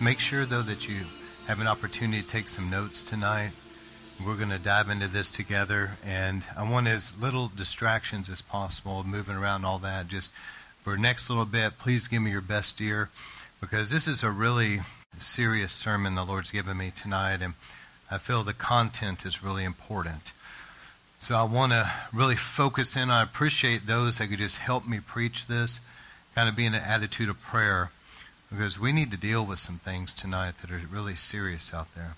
Make sure, though, that you have an opportunity to take some notes tonight. We're going to dive into this together, and I want as little distractions as possible, moving around all that. Just for next little bit, please give me your best ear, because this is a really serious sermon the Lord's given me tonight, and I feel the content is really important. So I want to really focus in. I appreciate those that could just help me preach this, kind of be in an attitude of prayer, because we need to deal with some things tonight that are really serious out there.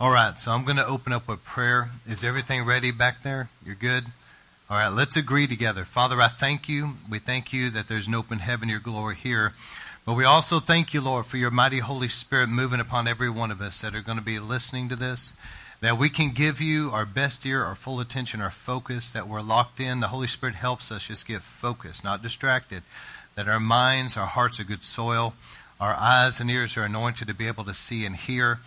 All right, so I'm going to open up with prayer. Is everything ready back there? You're good? All right, let's agree together. Father, I thank you. We thank you that there's an open heaven, your glory here. But we also thank you, Lord, for your mighty Holy Spirit moving upon every one of us that are going to be listening to this. That we can give you our best ear, our full attention, our focus, that we're locked in. The Holy Spirit helps us just get focused, not distracted. That our minds, our hearts are good soil. Our eyes and ears are anointed to be able to see and hear.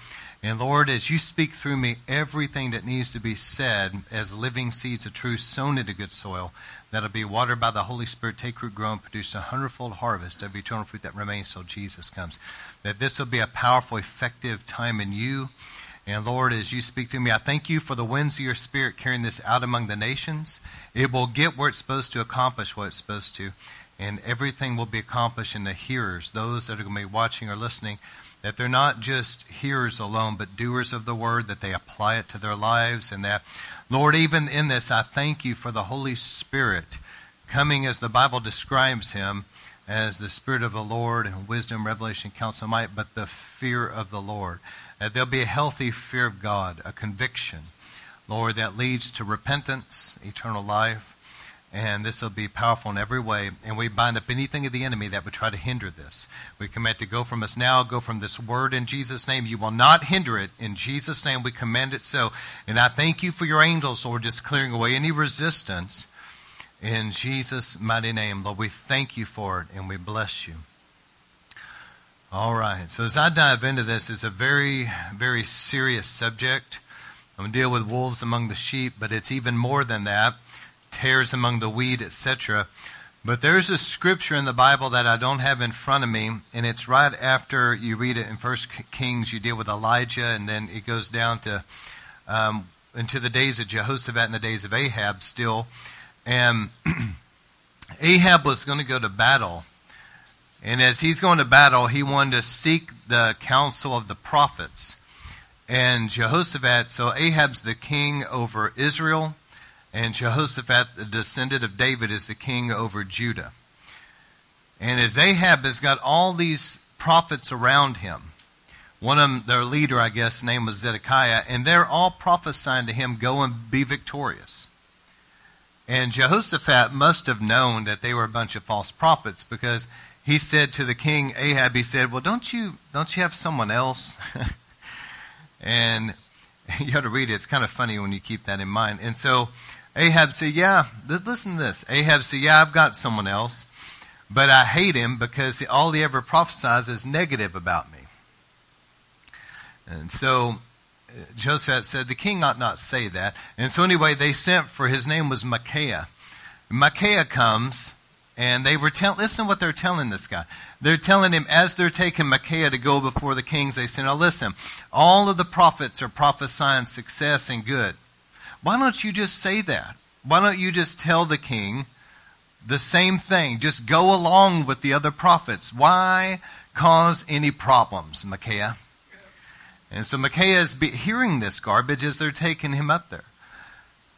And Lord, as you speak through me, everything that needs to be said as living seeds of truth sown into good soil, that'll be watered by the Holy Spirit, take root, grow, and produce a hundredfold harvest of eternal fruit that remains till Jesus comes. That this will be a powerful, effective time in you. And Lord, as you speak to me, I thank you for the winds of your spirit carrying this out among the nations. It will get where it's supposed to accomplish what it's supposed to. And everything will be accomplished in the hearers, those that are going to be watching or listening, that they're not just hearers alone, but doers of the word, that they apply it to their lives, and that Lord, even in this, I thank you for the Holy Spirit coming as the Bible describes him as the Spirit of the Lord and wisdom, revelation, counsel, might, but the fear of the Lord. That there'll be a healthy fear of God, a conviction, Lord, that leads to repentance, eternal life. And this will be powerful in every way. And we bind up anything of the enemy that would try to hinder this. We command to go from us now, go from this word in Jesus' name. You will not hinder it. In Jesus' name, we command it so. And I thank you for your angels, Lord, just clearing away any resistance. In Jesus' mighty name, Lord, we thank you for it and we bless you. All right. So as I dive into this, it's a very, very serious subject. I'm going to deal with wolves among the sheep, but it's even more than that tares among the wheat, etc. But there's a scripture in the Bible that I don't have in front of me, and it's right after you read it in First Kings. You deal with Elijah, and then it goes down to um, into the days of Jehoshaphat and the days of Ahab still. And Ahab was going to go to battle, and as he's going to battle, he wanted to seek the counsel of the prophets. And Jehoshaphat, so Ahab's the king over Israel and Jehoshaphat, the descendant of David, is the king over Judah. And as Ahab has got all these prophets around him, one of them, their leader, I guess, name was Zedekiah, and they're all prophesying to him, go and be victorious. And Jehoshaphat must have known that they were a bunch of false prophets because he said to the king Ahab, he said, well, don't you, don't you have someone else? and you have to read it. It's kind of funny when you keep that in mind. And so Ahab said, Yeah, listen to this. Ahab said, Yeah, I've got someone else, but I hate him because all he ever prophesies is negative about me. And so uh, Joseph said, The king ought not say that. And so anyway, they sent for his name was Micaiah. Micaiah comes, and they were telling, listen to what they're telling this guy. They're telling him, as they're taking Micaiah to go before the kings, they say, Now listen, all of the prophets are prophesying success and good. Why don't you just say that? Why don't you just tell the king the same thing? Just go along with the other prophets. Why cause any problems, Micaiah? And so Micaiah is hearing this garbage as they're taking him up there.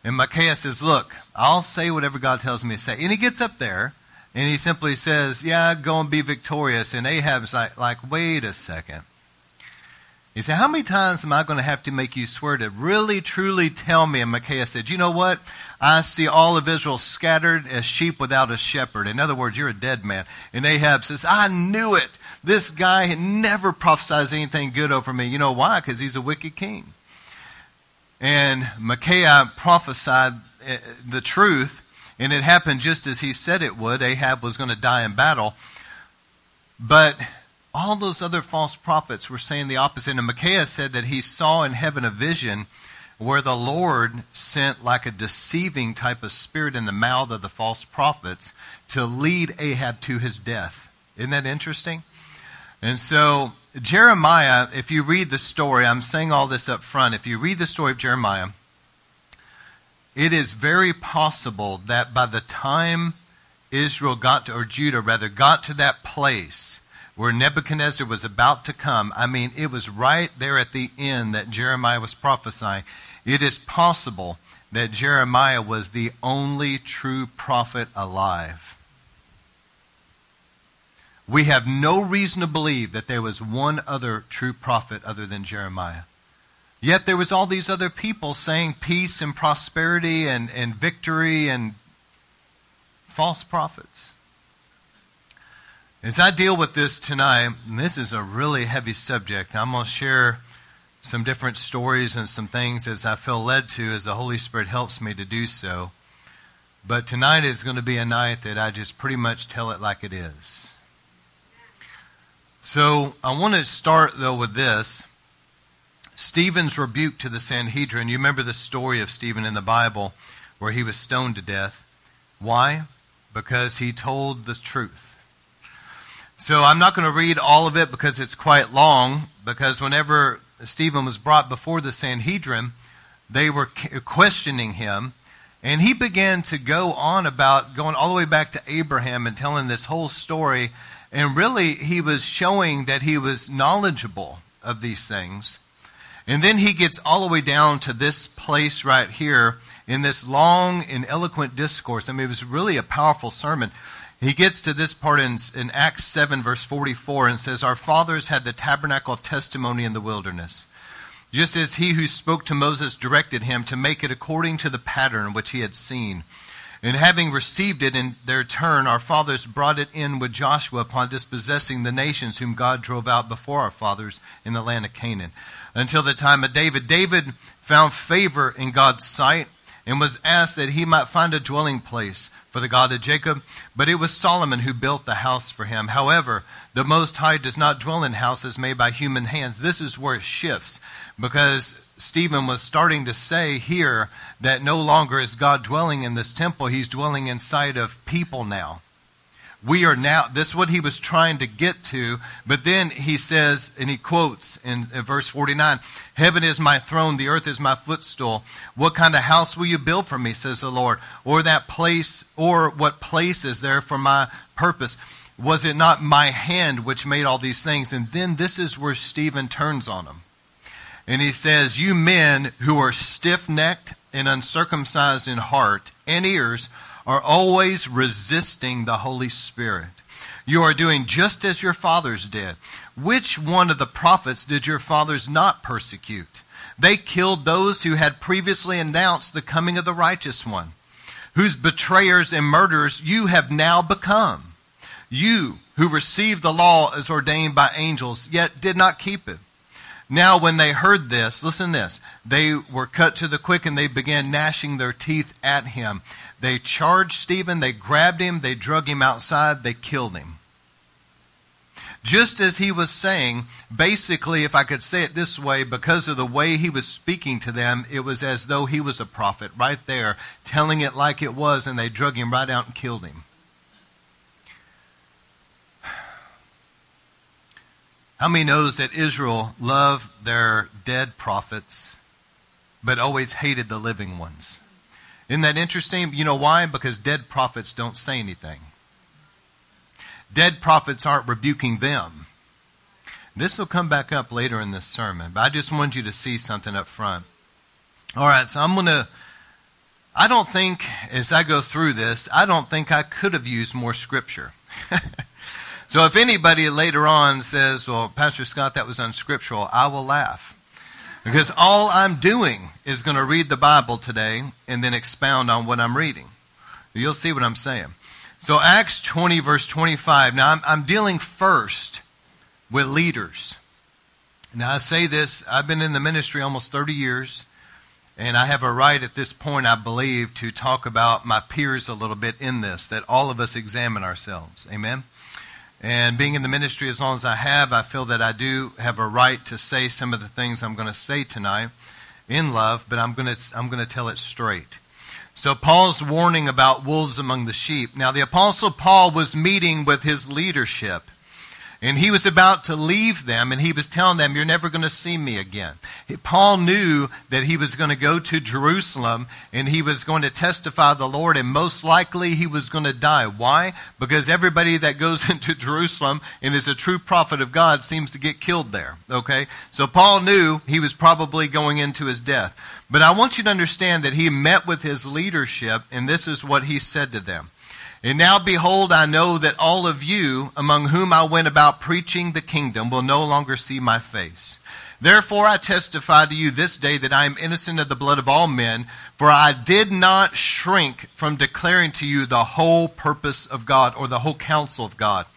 And Micaiah says, Look, I'll say whatever God tells me to say. And he gets up there and he simply says, Yeah, go and be victorious. And Ahab's like, like Wait a second. He said, How many times am I going to have to make you swear to really, truly tell me? And Micaiah said, You know what? I see all of Israel scattered as sheep without a shepherd. In other words, you're a dead man. And Ahab says, I knew it. This guy had never prophesies anything good over me. You know why? Because he's a wicked king. And Micaiah prophesied eh, the truth, and it happened just as he said it would. Ahab was going to die in battle. But all those other false prophets were saying the opposite. And Micaiah said that he saw in heaven a vision where the Lord sent like a deceiving type of spirit in the mouth of the false prophets to lead Ahab to his death. Isn't that interesting? And so, Jeremiah, if you read the story, I'm saying all this up front. If you read the story of Jeremiah, it is very possible that by the time Israel got to, or Judah rather, got to that place where Nebuchadnezzar was about to come, I mean, it was right there at the end that Jeremiah was prophesying. It is possible that Jeremiah was the only true prophet alive. We have no reason to believe that there was one other true prophet other than Jeremiah. Yet there was all these other people saying peace and prosperity and, and victory and false prophets. As I deal with this tonight, this is a really heavy subject. I'm going to share some different stories and some things as I feel led to as the Holy Spirit helps me to do so. But tonight is going to be a night that I just pretty much tell it like it is. So I want to start though with this. Stephen's rebuke to the Sanhedrin. You remember the story of Stephen in the Bible where he was stoned to death. Why? Because he told the truth. So I'm not going to read all of it because it's quite long, because whenever Stephen was brought before the Sanhedrin, they were questioning him. And he began to go on about going all the way back to Abraham and telling this whole story. And really, he was showing that he was knowledgeable of these things. And then he gets all the way down to this place right here in this long and eloquent discourse. I mean, it was really a powerful sermon. He gets to this part in, in Acts 7, verse 44, and says, Our fathers had the tabernacle of testimony in the wilderness, just as he who spoke to Moses directed him to make it according to the pattern which he had seen. And having received it in their turn, our fathers brought it in with Joshua upon dispossessing the nations whom God drove out before our fathers in the land of Canaan. Until the time of David. David found favor in God's sight and was asked that he might find a dwelling place for the God of Jacob. But it was Solomon who built the house for him. However, the Most High does not dwell in houses made by human hands. This is where it shifts because Stephen was starting to say here that no longer is God dwelling in this temple, he's dwelling inside of people now. We are now, this is what he was trying to get to, but then he says, and he quotes in, in, verse 49, Heaven is my throne, the earth is my footstool. What kind of house will you build for me, says the Lord? Or that place, or what place is there for my purpose? Was it not my hand which made all these things? And then this is where Stephen turns on him. And he says, You men who are stiff necked and uncircumcised in heart and ears, are always resisting the Holy Spirit. You are doing just as your fathers did. Which one of the prophets did your fathers not persecute? They killed those who had previously announced the coming of the righteous one, whose betrayers and murderers you have now become. You who received the law as ordained by angels, yet did not keep it. Now, when they heard this, listen to this, they were cut to the quick and they began gnashing their teeth at him. They charged Stephen, they grabbed him, they drug him outside, they killed him. Just as he was saying, basically, if I could say it this way, because of the way he was speaking to them, it was as though he was a prophet right there, telling it like it was, and they drug him right out and killed him. How many knows that Israel loved their dead prophets, but always hated the living ones? Isn't that interesting? You know why? Because dead prophets don't say anything. Dead prophets aren't rebuking them. This will come back up later in this sermon, but I just wanted you to see something up front. All right, so I'm going to. I don't think, as I go through this, I don't think I could have used more scripture. so if anybody later on says, well, Pastor Scott, that was unscriptural, I will laugh. Because all I'm doing is going to read the Bible today and then expound on what I'm reading. You'll see what I'm saying. So, Acts 20, verse 25. Now, I'm, I'm dealing first with leaders. Now, I say this, I've been in the ministry almost 30 years, and I have a right at this point, I believe, to talk about my peers a little bit in this, that all of us examine ourselves. Amen? And being in the ministry as long as I have, I feel that I do have a right to say some of the things I'm going to say tonight. in love, but I'm going to I'm going to tell it straight. So Paul's warning about wolves among the sheep. Now the apostle Paul was meeting with his leadership and he was about to leave them and he was telling them, you're never going to see me again. Paul knew that he was going to go to Jerusalem and he was going to testify the Lord and most likely he was going to die. Why? Because everybody that goes into Jerusalem and is a true prophet of God seems to get killed there. Okay? So Paul knew he was probably going into his death. But I want you to understand that he met with his leadership and this is what he said to them. And now behold, I know that all of you, among whom I went about preaching the kingdom, will no longer see my face. Therefore I testify to you this day that I am innocent of the blood of all men, for I did not shrink from declaring to you the whole purpose of God or the whole counsel of God.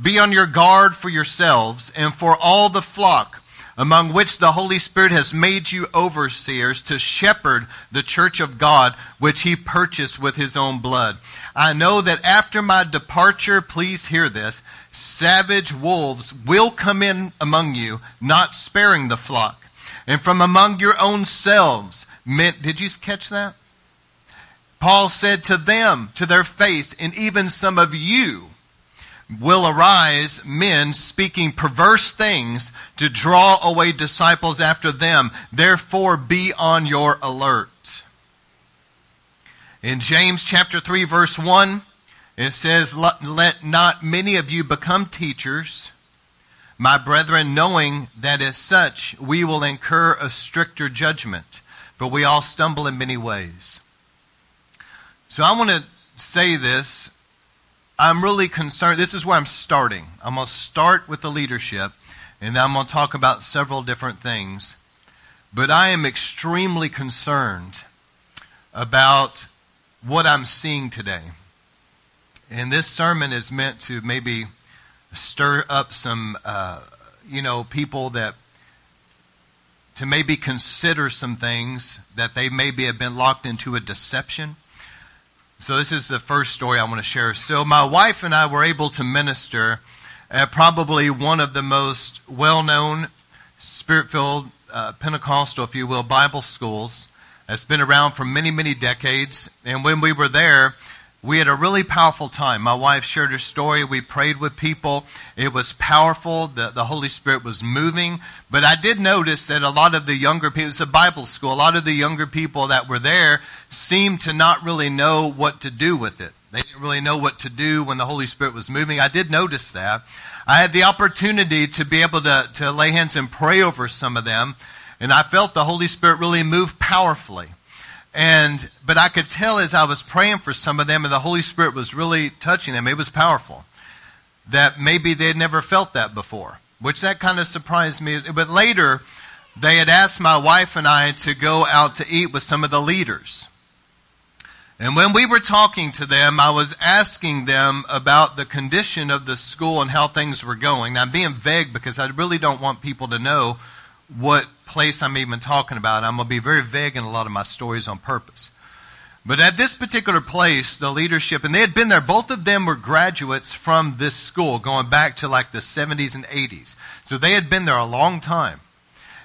Be on your guard for yourselves and for all the flock among which the Holy Spirit has made you overseers to shepherd the church of God, which he purchased with his own blood. I know that after my departure, please hear this, savage wolves will come in among you, not sparing the flock. And from among your own selves, men, did you catch that? Paul said to them, to their face, and even some of you, will arise men speaking perverse things to draw away disciples after them. Therefore be on your alert. In James chapter 3 verse 1, it says, Let not many of you become teachers, my brethren, knowing that as such we will incur a stricter judgment, for we all stumble in many ways. So I want to say this I'm really concerned. This is where I'm starting. I'm going to start with the leadership, and then I'm going to talk about several different things. But I am extremely concerned about what I'm seeing today. And this sermon is meant to maybe stir up some, uh, you know, people that to maybe consider some things that they maybe have been locked into a deception so, this is the first story I want to share. So, my wife and I were able to minister at probably one of the most well known spirit filled uh, Pentecostal, if you will, Bible schools that's been around for many, many decades. And when we were there, we had a really powerful time. My wife shared her story. We prayed with people. It was powerful. The, the Holy Spirit was moving. But I did notice that a lot of the younger people, it's a Bible school, a lot of the younger people that were there seemed to not really know what to do with it. They didn't really know what to do when the Holy Spirit was moving. I did notice that. I had the opportunity to be able to, to lay hands and pray over some of them. And I felt the Holy Spirit really move powerfully. And, but I could tell as I was praying for some of them and the Holy Spirit was really touching them, it was powerful. That maybe they had never felt that before, which that kind of surprised me. But later, they had asked my wife and I to go out to eat with some of the leaders. And when we were talking to them, I was asking them about the condition of the school and how things were going. Now, I'm being vague because I really don't want people to know what place I'm even talking about. I'm going to be very vague in a lot of my stories on purpose. But at this particular place, the leadership, and they had been there, both of them were graduates from this school going back to like the 70s and 80s. So they had been there a long time.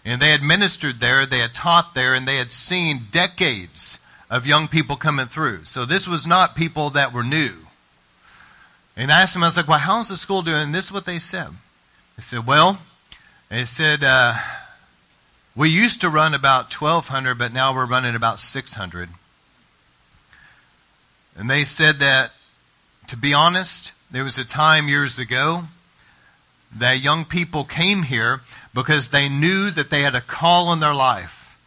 And they had ministered there, they had taught there, and they had seen decades of young people coming through. So this was not people that were new. And I asked them, I was like, well, how's the school doing? And this is what they said. They said, well, they said, uh, we used to run about 1,200, but now we're running about 600. And they said that, to be honest, there was a time years ago that young people came here because they knew that they had a call in their life.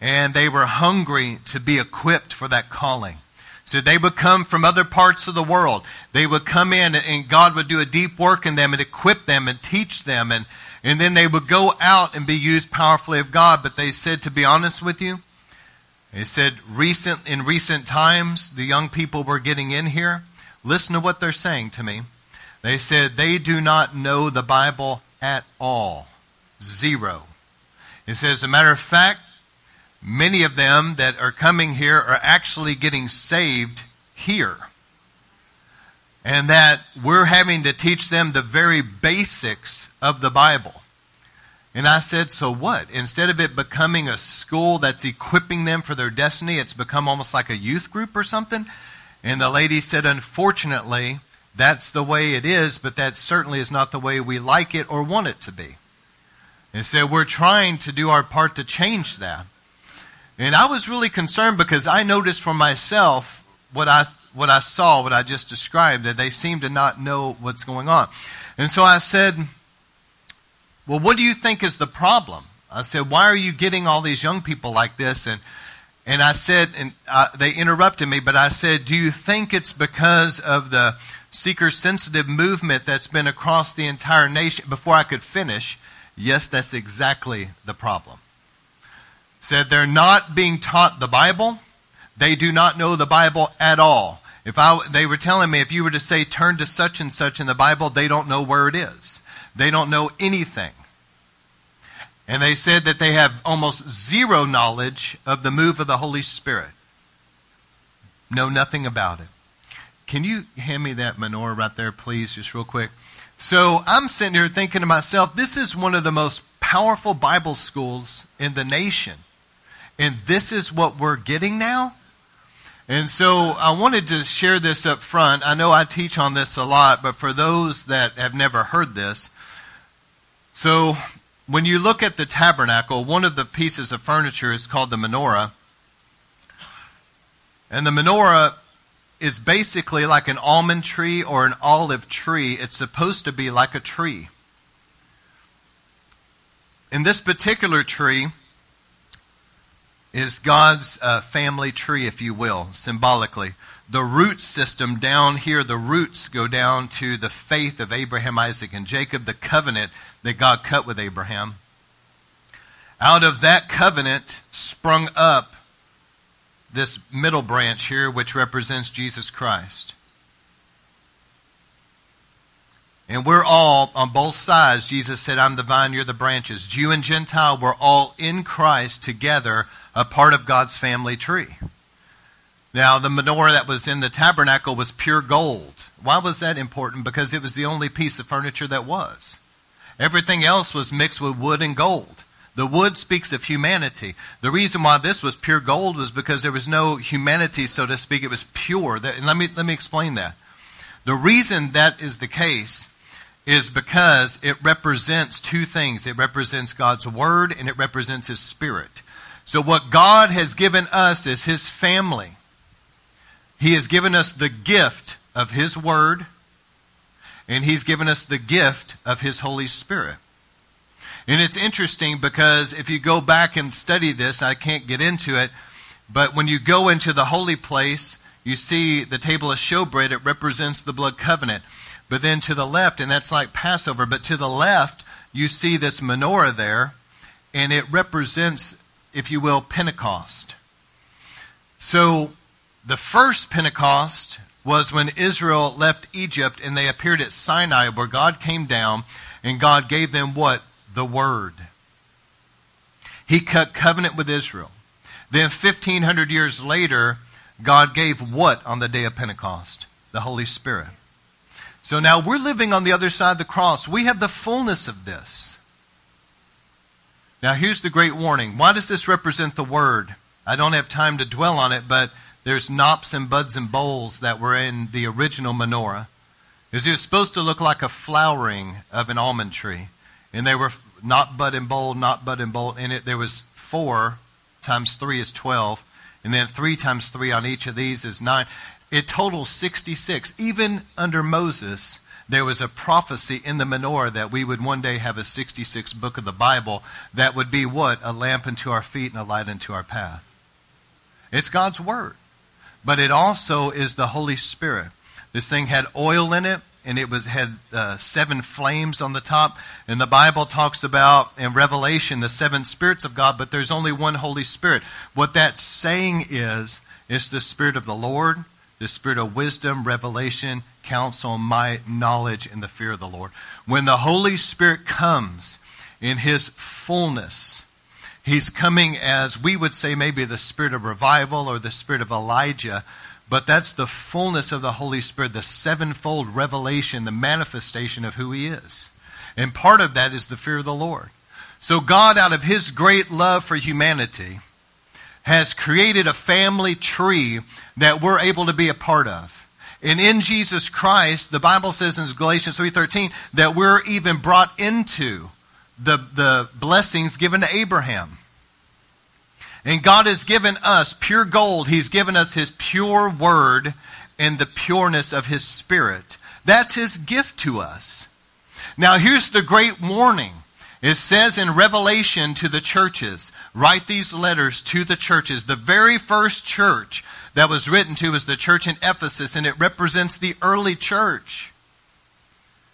And they were hungry to be equipped for that calling. So they would come from other parts of the world. They would come in and God would do a deep work in them and equip them and teach them and, and then they would go out and be used powerfully of God. But they said, to be honest with you, they said recent, in recent times, the young people were getting in here. Listen to what they're saying to me. They said they do not know the Bible at all. Zero. It says, as a matter of fact, many of them that are coming here are actually getting saved here. And that we're having to teach them the very basics of the Bible. And I said, so what? Instead of it becoming a school that's equipping them for their destiny, it's become almost like a youth group or something. And the lady said, unfortunately, that's the way it is, but that certainly is not the way we like it or want it to be. And so we're trying to do our part to change that. And I was really concerned because I noticed for myself what I what I saw, what I just described, that they seem to not know what's going on. And so I said, Well, what do you think is the problem? I said, Why are you getting all these young people like this? And and I said, and uh, they interrupted me, but I said, Do you think it's because of the seeker sensitive movement that's been across the entire nation? Before I could finish, yes, that's exactly the problem said they're not being taught the Bible. They do not know the Bible at all. If I, they were telling me if you were to say turn to such and such in the Bible, they don't know where it is. They don't know anything. And they said that they have almost zero knowledge of the move of the Holy Spirit. Know nothing about it. Can you hand me that menorah right there, please, just real quick? So I'm sitting here thinking to myself, this is one of the most powerful Bible schools in the nation. And this is what we're getting now? And so I wanted to share this up front. I know I teach on this a lot, but for those that have never heard this, so when you look at the tabernacle, one of the pieces of furniture is called the menorah. And the menorah is basically like an almond tree or an olive tree. It's supposed to be like a tree. In this particular tree, is God's uh, family tree, if you will, symbolically. The root system down here, the roots go down to the faith of Abraham, Isaac, and Jacob, the covenant that God cut with Abraham. Out of that covenant sprung up this middle branch here, which represents Jesus Christ. And we're all on both sides. Jesus said, I'm the vine, you're the branches. Jew and Gentile, we're all in Christ together, a part of God's family tree. Now, the menorah that was in the tabernacle was pure gold. Why was that important? Because it was the only piece of furniture that was. Everything else was mixed with wood and gold. The wood speaks of humanity. The reason why this was pure gold was because there was no humanity, so to speak. It was pure. And let me, let me explain that. The reason that is the case is because it represents two things. It represents God's Word and it represents His Spirit. So what God has given us is His family. He has given us the gift of His Word and He's given us the gift of His Holy Spirit. And it's interesting because if you go back and study this, I can't get into it, but when you go into the holy place, you see the table of showbread, it represents the blood covenant. But then to the left, and that's like Passover, but to the left, you see this menorah there, and it represents, if you will, Pentecost. So the first Pentecost was when Israel left Egypt and they appeared at Sinai, where God came down and God gave them what? The Word. He cut covenant with Israel. Then 1500 years later, God gave what on the day of Pentecost? The Holy Spirit. So now we're living on the other side of the cross. We have the fullness of this. Now here's the great warning. Why does this represent the Word? I don't have time to dwell on it, but there's knops and buds and bowls that were in the original menorah. Is it supposed to look like a flowering of an almond tree? And they were not bud and bowl, knop bud and bowl. In it, there was four times three is twelve. And then three times three on each of these is nine. It totals 66. Even under Moses, there was a prophecy in the menorah that we would one day have a 66 book of the Bible that would be what? A lamp unto our feet and a light unto our path. It's God's Word. But it also is the Holy Spirit. This thing had oil in it, and it was had uh, seven flames on the top. And the Bible talks about in Revelation the seven spirits of God, but there's only one Holy Spirit. What that's saying is, it's the Spirit of the Lord, the spirit of wisdom, revelation, counsel, might, knowledge, and the fear of the Lord. When the Holy Spirit comes in his fullness, he's coming as we would say maybe the spirit of revival or the spirit of Elijah, but that's the fullness of the Holy Spirit, the sevenfold revelation, the manifestation of who he is. And part of that is the fear of the Lord. So God, out of His great love for humanity, has created a family tree that we're able to be a part of. And in Jesus Christ, the Bible says in Galatians 3.13 that we're even brought into the, the blessings given to Abraham. And God has given us pure gold. He's given us His pure word and the pureness of His Spirit. That's His gift to us. Now here's the great warning. It says in Revelation to the churches, write these letters to the churches. The very first church that was written to was the church in Ephesus, and it represents the early church.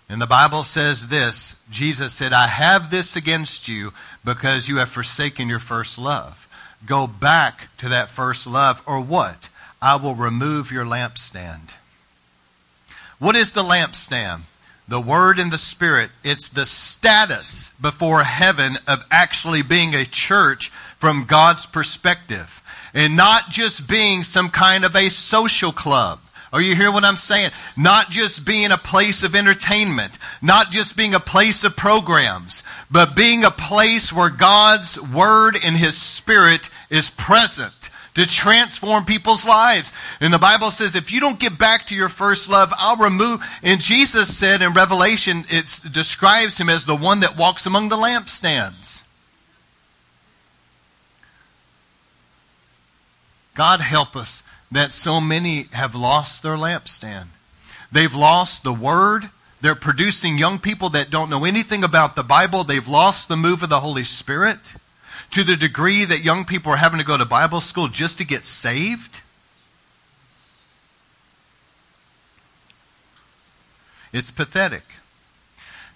And the Bible says this Jesus said, I have this against you because you have forsaken your first love. Go back to that first love, or what? I will remove your lampstand. What is the lampstand? The Word and the Spirit, it's the status before heaven of actually being a church from God's perspective. And not just being some kind of a social club. Are you hear what I'm saying? Not just being a place of entertainment, not just being a place of programs, but being a place where God's Word and His Spirit is present to transform people's lives. And the Bible says, if you don't get back to your first love, I'll remove. And Jesus said in Revelation, it describes him as the one that walks among the lampstands. God help us that so many have lost their lampstand. They've lost the word. They're producing young people that don't know anything about the Bible. They've lost the move of the Holy Spirit to the degree that young people are having to go to Bible school just to get saved? It's pathetic.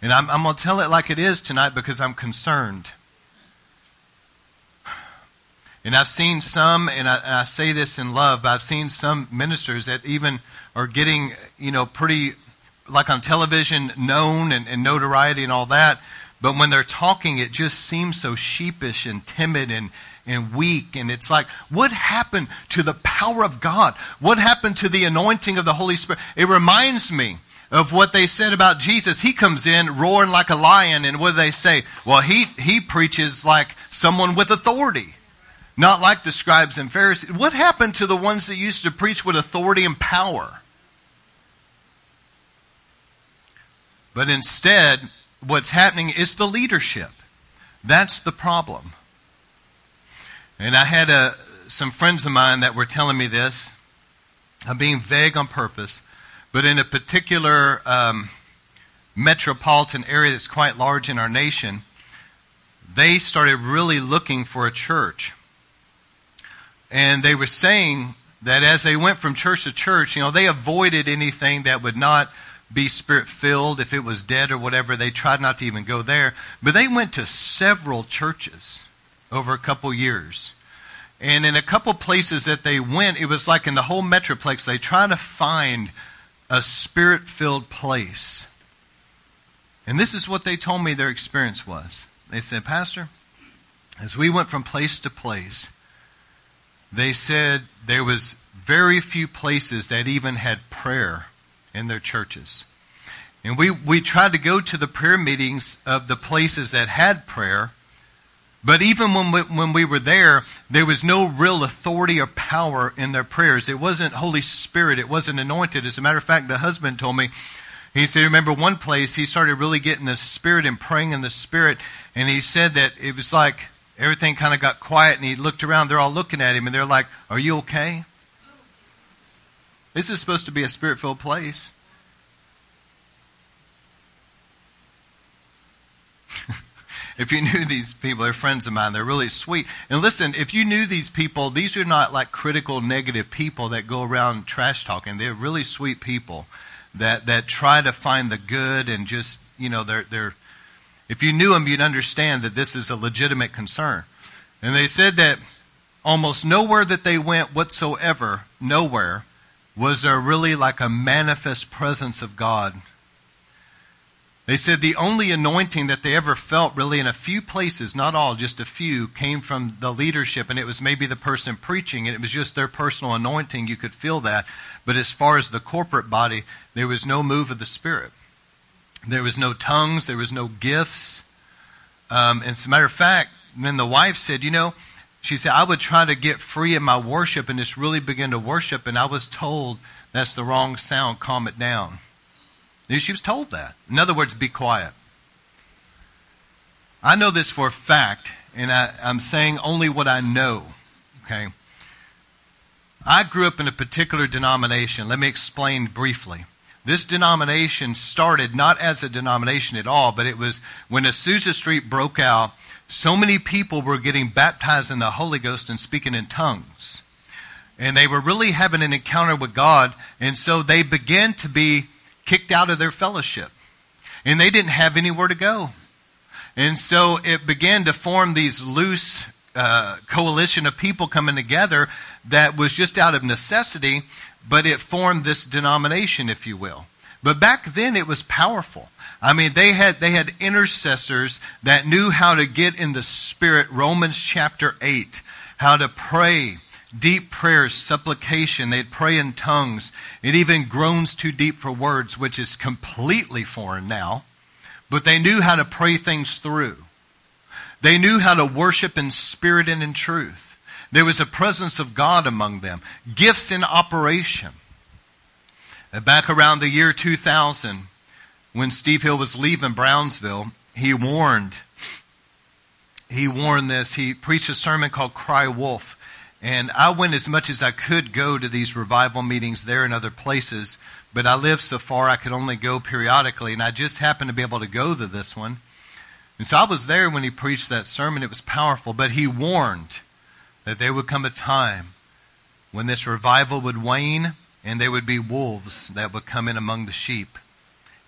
And I'm, I'm going to tell it like it is tonight because I'm concerned. And I've seen some, and I, and I, say this in love, but I've seen some ministers that even are getting, you know, pretty, like on television, known and, and notoriety and all that. But when they're talking, it just seems so sheepish and timid and, and weak. And it's like, what happened to the power of God? What happened to the anointing of the Holy Spirit? It reminds me of what they said about Jesus. He comes in roaring like a lion, and what do they say? Well, he, he preaches like someone with authority, not like the scribes and Pharisees. What happened to the ones that used to preach with authority and power? But instead, what's happening is the leadership. That's the problem. And I had a, uh, some friends of mine that were telling me this. I'm being vague on purpose, but in a particular um, metropolitan area that's quite large in our nation, they started really looking for a church. And they were saying that as they went from church to church, you know, they avoided anything that would not be spirit filled. If it was dead or whatever, they tried not to even go there. But they went to several churches over a couple years. And in a couple places that they went, it was like in the whole Metroplex, they tried to find a spirit filled place. And this is what they told me their experience was. They said, Pastor, as we went from place to place, they said there was very few places that even had prayer in their churches. And we, we tried to go to the prayer meetings of the places that had prayer, but even when we, when we were there, there was no real authority or power in their prayers. It wasn't Holy Spirit. It wasn't anointed. As a matter of fact, the husband told me, he said, remember one place he started really getting the Spirit and praying in the Spirit, and he said that it was like everything kind of got quiet, and he looked around. They're all looking at him, and they're like, Are you okay? This is supposed to be a spirit filled place. if you knew these people, they're friends of mine, they're really sweet. And listen, if you knew these people, these are not like critical, negative people that go around trash talking. They're really sweet people that, that try to find the good and just, you know, they're, they're, if you knew them, you'd understand that this is a legitimate concern. And they said that almost nowhere that they went whatsoever, nowhere, was there really like a manifest presence of God. They said the only anointing that they ever felt, really, in a few places, not all, just a few, came from the leadership, and it was maybe the person preaching, and it was just their personal anointing. You could feel that. But as far as the corporate body, there was no move of the Spirit. There was no tongues, there was no gifts. Um, and as a matter of fact, then the wife said, you know, she said, I would try to get free in my worship and just really begin to worship. And I was told that's the wrong sound, calm it down. And she was told that. In other words, be quiet. I know this for a fact, and I, I'm saying only what I know. Okay? I grew up in a particular denomination. Let me explain briefly. This denomination started not as a denomination at all, but it was when Azusa Street broke out, so many people were getting baptized in the Holy Ghost and speaking in tongues. And they were really having an encounter with God, and so they began to be kicked out of their fellowship. And they didn't have anywhere to go. And so it began to form these loose uh, coalition of people coming together that was just out of necessity, but it formed this denomination, if you will. But back then it was powerful. I mean, they had, they had intercessors that knew how to get in the spirit, Romans chapter 8, how to pray, deep prayers, supplication. They'd pray in tongues. It even groans too deep for words, which is completely foreign now. But they knew how to pray things through. They knew how to worship in spirit and in truth. There was a presence of God among them. Gifts in operation. Back around the year 2000, when Steve Hill was leaving Brownsville, he warned, he warned this. He preached a sermon called Cry Wolf. And I went as much as I could go to these revival meetings there and other places, but I lived so far I could only go periodically, and I just happened to be able to go to this one. And so I was there when he preached that sermon. It was powerful. But he warned that there would come a time when this revival would wane and they would be wolves that would come in among the sheep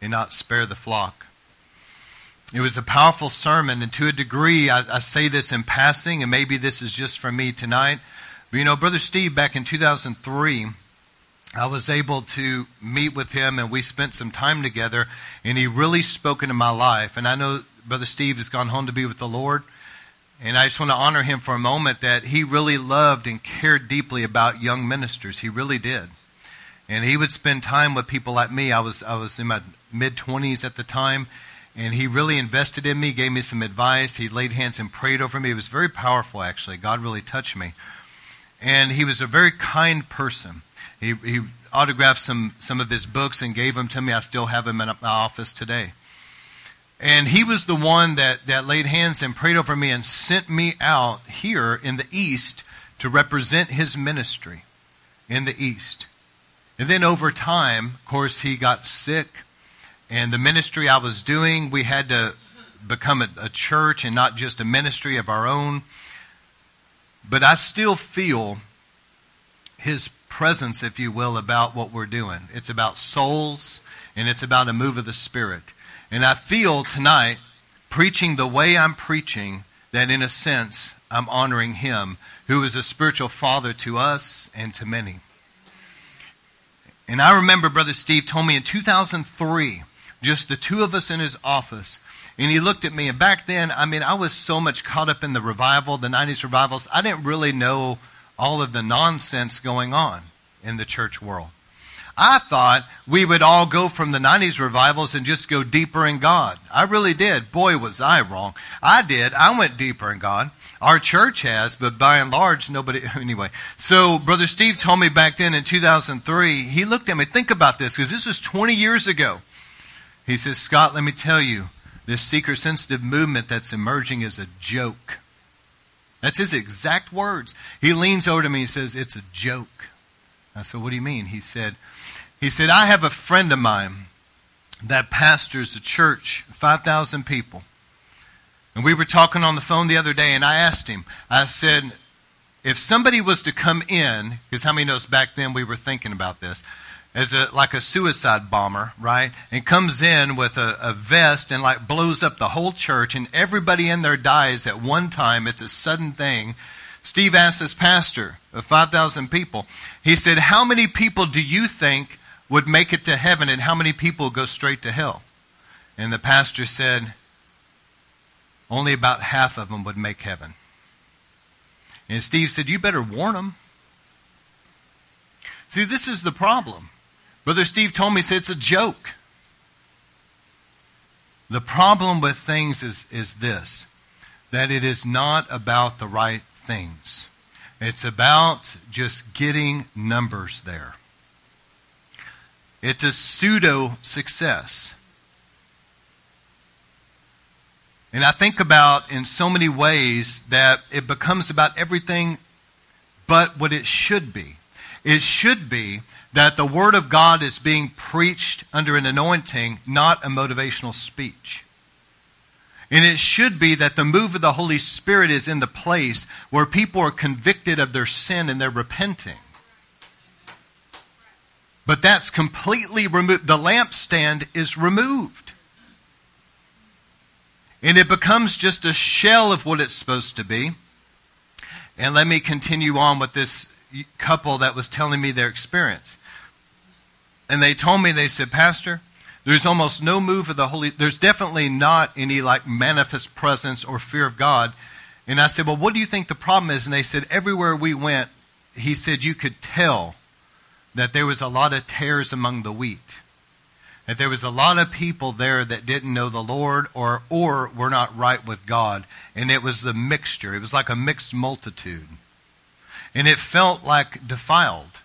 and not spare the flock. It was a powerful sermon, and to a degree, I, I say this in passing, and maybe this is just for me tonight. But you know, Brother Steve, back in 2003, I was able to meet with him, and we spent some time together, and he really spoke into my life. And I know Brother Steve has gone home to be with the Lord. And I just want to honor him for a moment that he really loved and cared deeply about young ministers. He really did. And he would spend time with people like me. I was, I was in my mid 20s at the time. And he really invested in me, gave me some advice. He laid hands and prayed over me. It was very powerful, actually. God really touched me. And he was a very kind person. He, he autographed some, some of his books and gave them to me. I still have them in my office today. And he was the one that, that laid hands and prayed over me and sent me out here in the East to represent his ministry in the East. And then over time, of course, he got sick. And the ministry I was doing, we had to become a, a church and not just a ministry of our own. But I still feel his presence, if you will, about what we're doing. It's about souls and it's about a move of the Spirit. And I feel tonight, preaching the way I'm preaching, that in a sense, I'm honoring him, who is a spiritual father to us and to many. And I remember Brother Steve told me in 2003, just the two of us in his office, and he looked at me, and back then, I mean, I was so much caught up in the revival, the 90s revivals, I didn't really know all of the nonsense going on in the church world. I thought we would all go from the 90s revivals and just go deeper in God. I really did. Boy, was I wrong. I did. I went deeper in God. Our church has, but by and large, nobody, anyway. So, Brother Steve told me back then in 2003, he looked at me, think about this, because this was 20 years ago. He says, Scott, let me tell you, this seeker sensitive movement that's emerging is a joke. That's his exact words. He leans over to me and says, It's a joke. I said, What do you mean? He said, he said, I have a friend of mine that pastors a church, 5,000 people. And we were talking on the phone the other day, and I asked him, I said, if somebody was to come in, because how many knows back then we were thinking about this, as a, like a suicide bomber, right? And comes in with a, a vest and like blows up the whole church, and everybody in there dies at one time. It's a sudden thing. Steve asked his pastor of 5,000 people, he said, How many people do you think would make it to heaven and how many people go straight to hell? And the pastor said, only about half of them would make heaven. And Steve said, You better warn them. See, this is the problem. Brother Steve told me, he said, It's a joke. The problem with things is, is this that it is not about the right things. It's about just getting numbers there. It's a pseudo success. And I think about in so many ways that it becomes about everything but what it should be. It should be that the Word of God is being preached under an anointing, not a motivational speech. And it should be that the move of the Holy Spirit is in the place where people are convicted of their sin and they're repenting. But that's completely removed. The lampstand is removed. And it becomes just a shell of what it's supposed to be. And let me continue on with this couple that was telling me their experience. And they told me, they said, Pastor, there's almost no move of the Holy, there's definitely not any like manifest presence or fear of God. And I said, well, what do you think the problem is? And they said, everywhere we went, he said, you could tell that there was a lot of tares among the wheat. That there was a lot of people there that didn't know the Lord or, or were not right with God. And it was a mixture. It was like a mixed multitude. And it felt like defiled.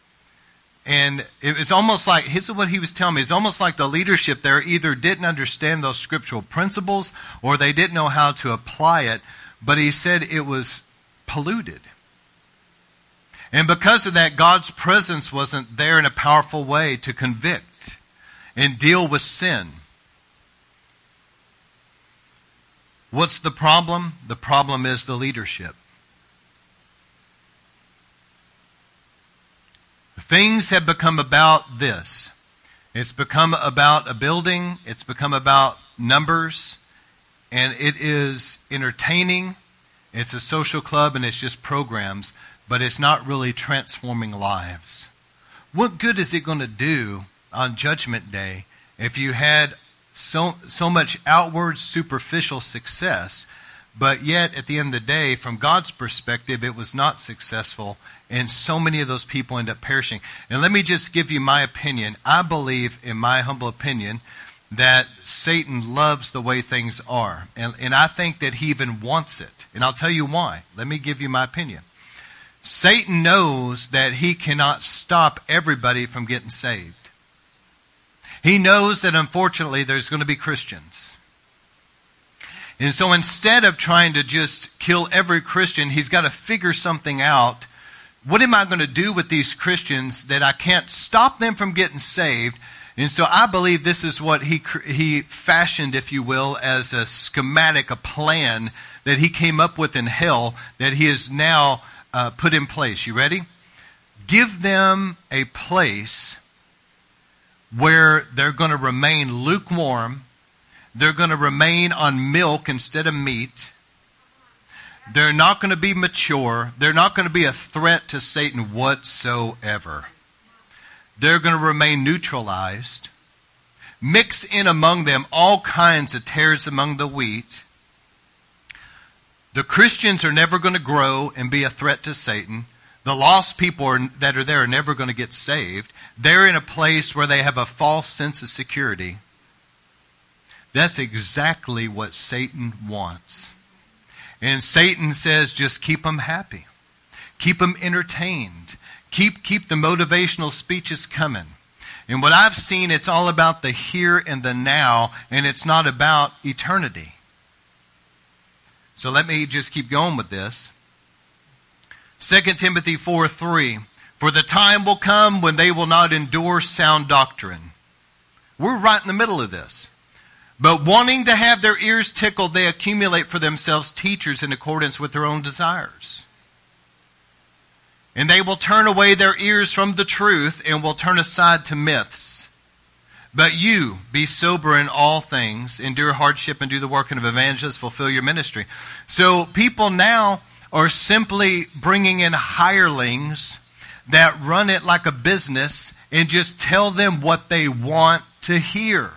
And it was almost like, this is what he was telling me, it's almost like the leadership there either didn't understand those scriptural principles or they didn't know how to apply it, but he said it was polluted. And because of that, God's presence wasn't there in a powerful way to convict and deal with sin. What's the problem? The problem is the leadership. Things have become about this. It's become about a building, it's become about numbers, and it is entertaining. It's a social club and it's just programs, but it's not really transforming lives. What good is it going to do on Judgment Day if you had so, so much outward superficial success, but yet at the end of the day, from God's perspective, it was not successful and so many of those people end up perishing. And let me just give you my opinion. I believe, in my humble opinion, that Satan loves the way things are. And, and I think that he even wants it. And I'll tell you why. Let me give you my opinion. Satan knows that he cannot stop everybody from getting saved. He knows that unfortunately there's going to be Christians. And so instead of trying to just kill every Christian, he's got to figure something out what am I going to do with these Christians that I can't stop them from getting saved? And so I believe this is what he, he fashioned, if you will, as a schematic, a plan that he came up with in hell that he has now uh, put in place. You ready? Give them a place where they're going to remain lukewarm. They're going to remain on milk instead of meat. They're not going to be mature. They're not going to be a threat to Satan whatsoever. They're going to remain neutralized. Mix in among them all kinds of tares among the wheat. The Christians are never going to grow and be a threat to Satan. The lost people are, that are there are never going to get saved. They're in a place where they have a false sense of security. That's exactly what Satan wants. And Satan says, just keep them happy. Keep them entertained. Keep, keep the motivational speeches coming. And what I've seen, it's all about the here and the now, and it's not about eternity. So let me just keep going with this. 2 Timothy 4 3. For the time will come when they will not endure sound doctrine. We're right in the middle of this. But wanting to have their ears tickled, they accumulate for themselves teachers in accordance with their own desires. And they will turn away their ears from the truth and will turn aside to myths. But you, be sober in all things, endure hardship and do the work of evangelists, fulfill your ministry. So people now are simply bringing in hirelings that run it like a business and just tell them what they want to hear.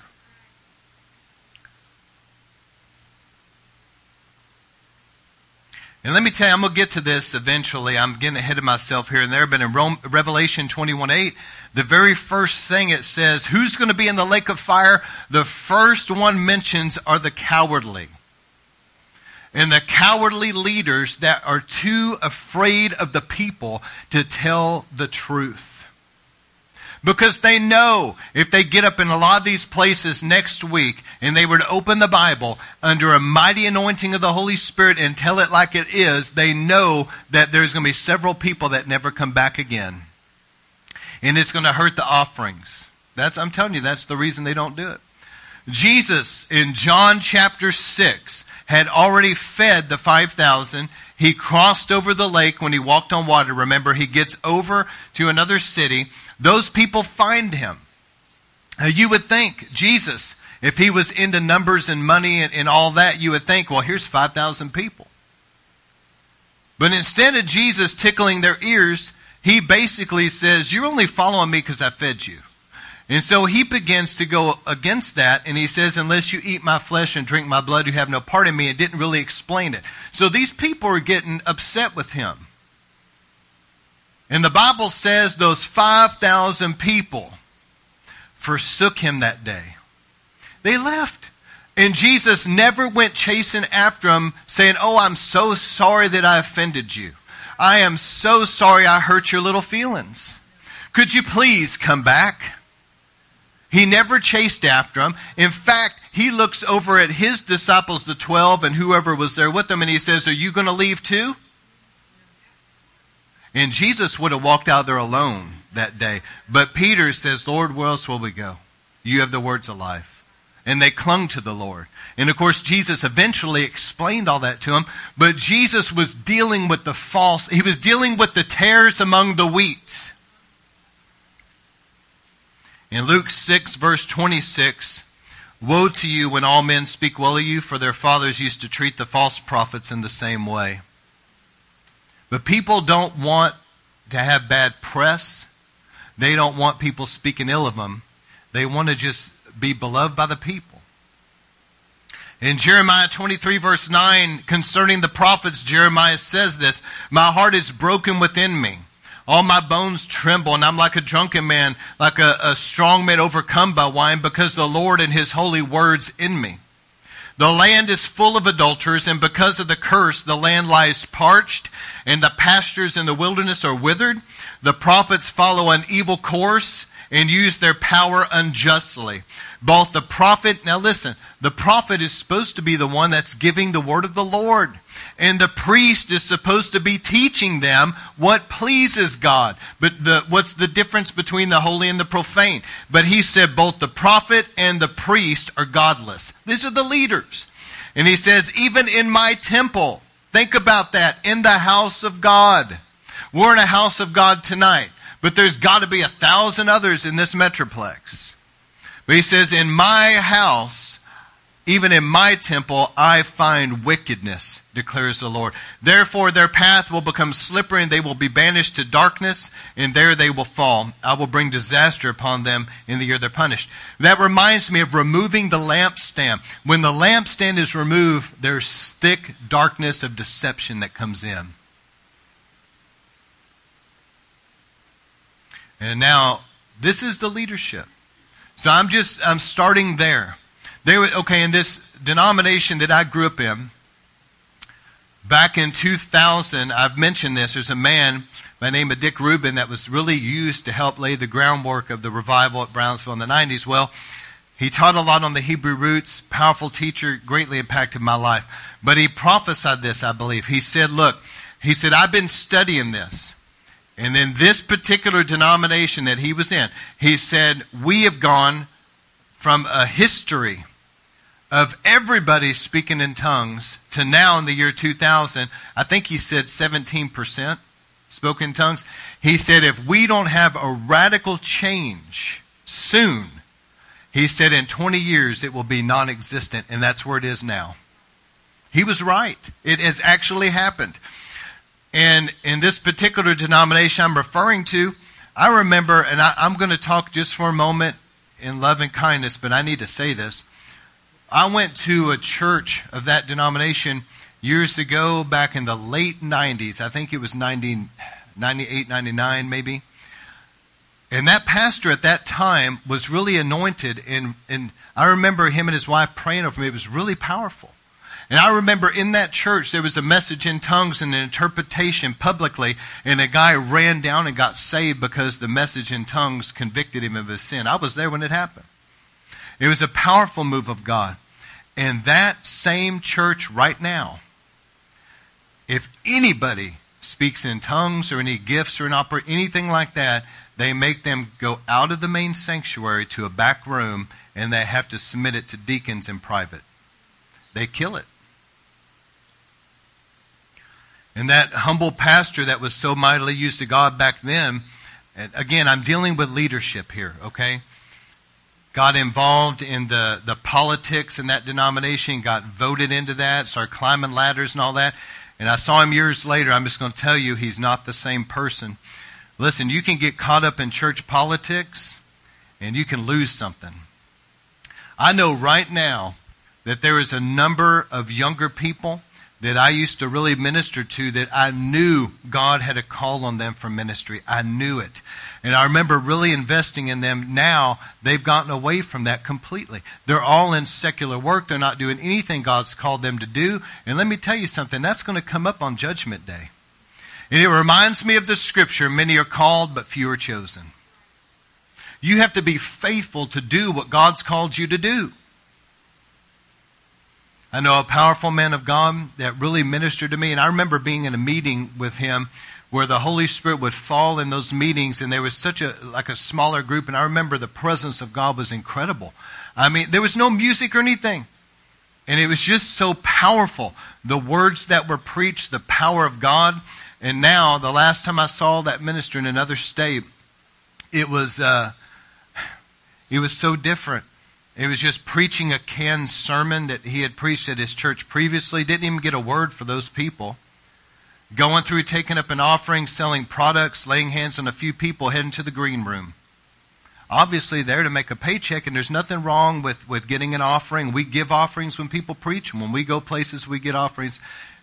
And let me tell you, I'm going to get to this eventually. I'm getting ahead of myself here and there, but in Rome, Revelation 21 8, the very first thing it says, who's going to be in the lake of fire? The first one mentions are the cowardly. And the cowardly leaders that are too afraid of the people to tell the truth. Because they know if they get up in a lot of these places next week and they were to open the Bible under a mighty anointing of the Holy Spirit and tell it like it is, they know that there's going to be several people that never come back again. And it's going to hurt the offerings. That's, I'm telling you, that's the reason they don't do it. Jesus in John chapter 6 had already fed the 5,000. He crossed over the lake when he walked on water. Remember, he gets over to another city those people find him. Now, you would think Jesus, if he was into numbers and money and, and all that, you would think, well, here's 5,000 people. But instead of Jesus tickling their ears, he basically says, You're only following me because I fed you. And so he begins to go against that, and he says, Unless you eat my flesh and drink my blood, you have no part in me, and didn't really explain it. So these people are getting upset with him. And the Bible says those 5,000 people forsook him that day. They left. And Jesus never went chasing after them saying, Oh, I'm so sorry that I offended you. I am so sorry I hurt your little feelings. Could you please come back? He never chased after them. In fact, he looks over at his disciples, the 12, and whoever was there with them, and he says, Are you going to leave too? And Jesus would have walked out there alone that day. But Peter says, Lord, where else will we go? You have the words of life. And they clung to the Lord. And of course, Jesus eventually explained all that to them. But Jesus was dealing with the false, he was dealing with the tares among the wheat. In Luke 6, verse 26, Woe to you when all men speak well of you, for their fathers used to treat the false prophets in the same way. But people don't want to have bad press. They don't want people speaking ill of them. They want to just be beloved by the people. In Jeremiah 23 verse 9, concerning the prophets, Jeremiah says this, My heart is broken within me. All my bones tremble, and I'm like a drunken man, like a, a strong man overcome by wine, because the Lord and his holy words in me. The land is full of adulterers, and because of the curse, the land lies parched, and the pastures in the wilderness are withered. The prophets follow an evil course and use their power unjustly. Both the prophet, now listen, the prophet is supposed to be the one that's giving the word of the Lord. And the priest is supposed to be teaching them what pleases God. But the, what's the difference between the holy and the profane? But he said both the prophet and the priest are godless. These are the leaders. And he says, even in my temple, think about that, in the house of God. We're in a house of God tonight, but there's got to be a thousand others in this metroplex. But he says, in my house, even in my temple, I find wickedness, declares the Lord. Therefore, their path will become slippery and they will be banished to darkness and there they will fall. I will bring disaster upon them in the year they're punished. That reminds me of removing the lampstand. When the lampstand is removed, there's thick darkness of deception that comes in. And now, this is the leadership. So I'm just, I'm starting there. They were, okay, in this denomination that I grew up in, back in 2000, I've mentioned this, there's a man by name of Dick Reuben that was really used to help lay the groundwork of the revival at Brownsville in the 90s. Well, he taught a lot on the Hebrew roots, powerful teacher, greatly impacted my life. But he prophesied this, I believe. He said, look, he said, I've been studying this. And then this particular denomination that he was in, he said, we have gone from a history of everybody speaking in tongues to now in the year 2000, I think he said 17% spoke in tongues. He said if we don't have a radical change soon, he said in 20 years it will be non existent, and that's where it is now. He was right. It has actually happened. And in this particular denomination I'm referring to, I remember, and I, am going to talk just for a moment in love and kindness, but I need to say this. I went to a church of that denomination years ago, back in the late 90s. I think it was 90, 98, 99 maybe. And that pastor at that time was really anointed. And, and I remember him and his wife praying over me. It was really powerful. And I remember in that church, there was a message in tongues and an interpretation publicly, and a guy ran down and got saved because the message in tongues convicted him of his sin. I was there when it happened. It was a powerful move of God. And that same church right now if anybody speaks in tongues or any gifts or an opera, anything like that, they make them go out of the main sanctuary to a back room and they have to submit it to deacons in private. They kill it. And that humble pastor that was so mightily used to God back then, and again, I'm dealing with leadership here, okay? Got involved in the, the politics in that denomination, got voted into that, started climbing ladders and all that. And I saw him years later. I'm just going to tell you he's not the same person. Listen, you can get caught up in church politics and you can lose something. I know right now that there is a number of younger people that I used to really minister to that I knew God had a call on them for ministry. I knew it. And I remember really investing in them. Now they've gotten away from that completely. They're all in secular work. They're not doing anything God's called them to do. And let me tell you something, that's going to come up on Judgment Day. And it reminds me of the scripture many are called, but few are chosen. You have to be faithful to do what God's called you to do. I know a powerful man of God that really ministered to me, and I remember being in a meeting with him where the Holy Spirit would fall in those meetings, and there was such a like a smaller group, and I remember the presence of God was incredible. I mean, there was no music or anything. And it was just so powerful. The words that were preached, the power of God. And now, the last time I saw that minister in another state, it was, uh, it was so different. It was just preaching a canned sermon that he had preached at his church previously. Didn't even get a word for those people. Going through, taking up an offering, selling products, laying hands on a few people, heading to the green room. Obviously, there to make a paycheck, and there's nothing wrong with, with getting an offering. We give offerings when people preach, and when we go places, we get offerings.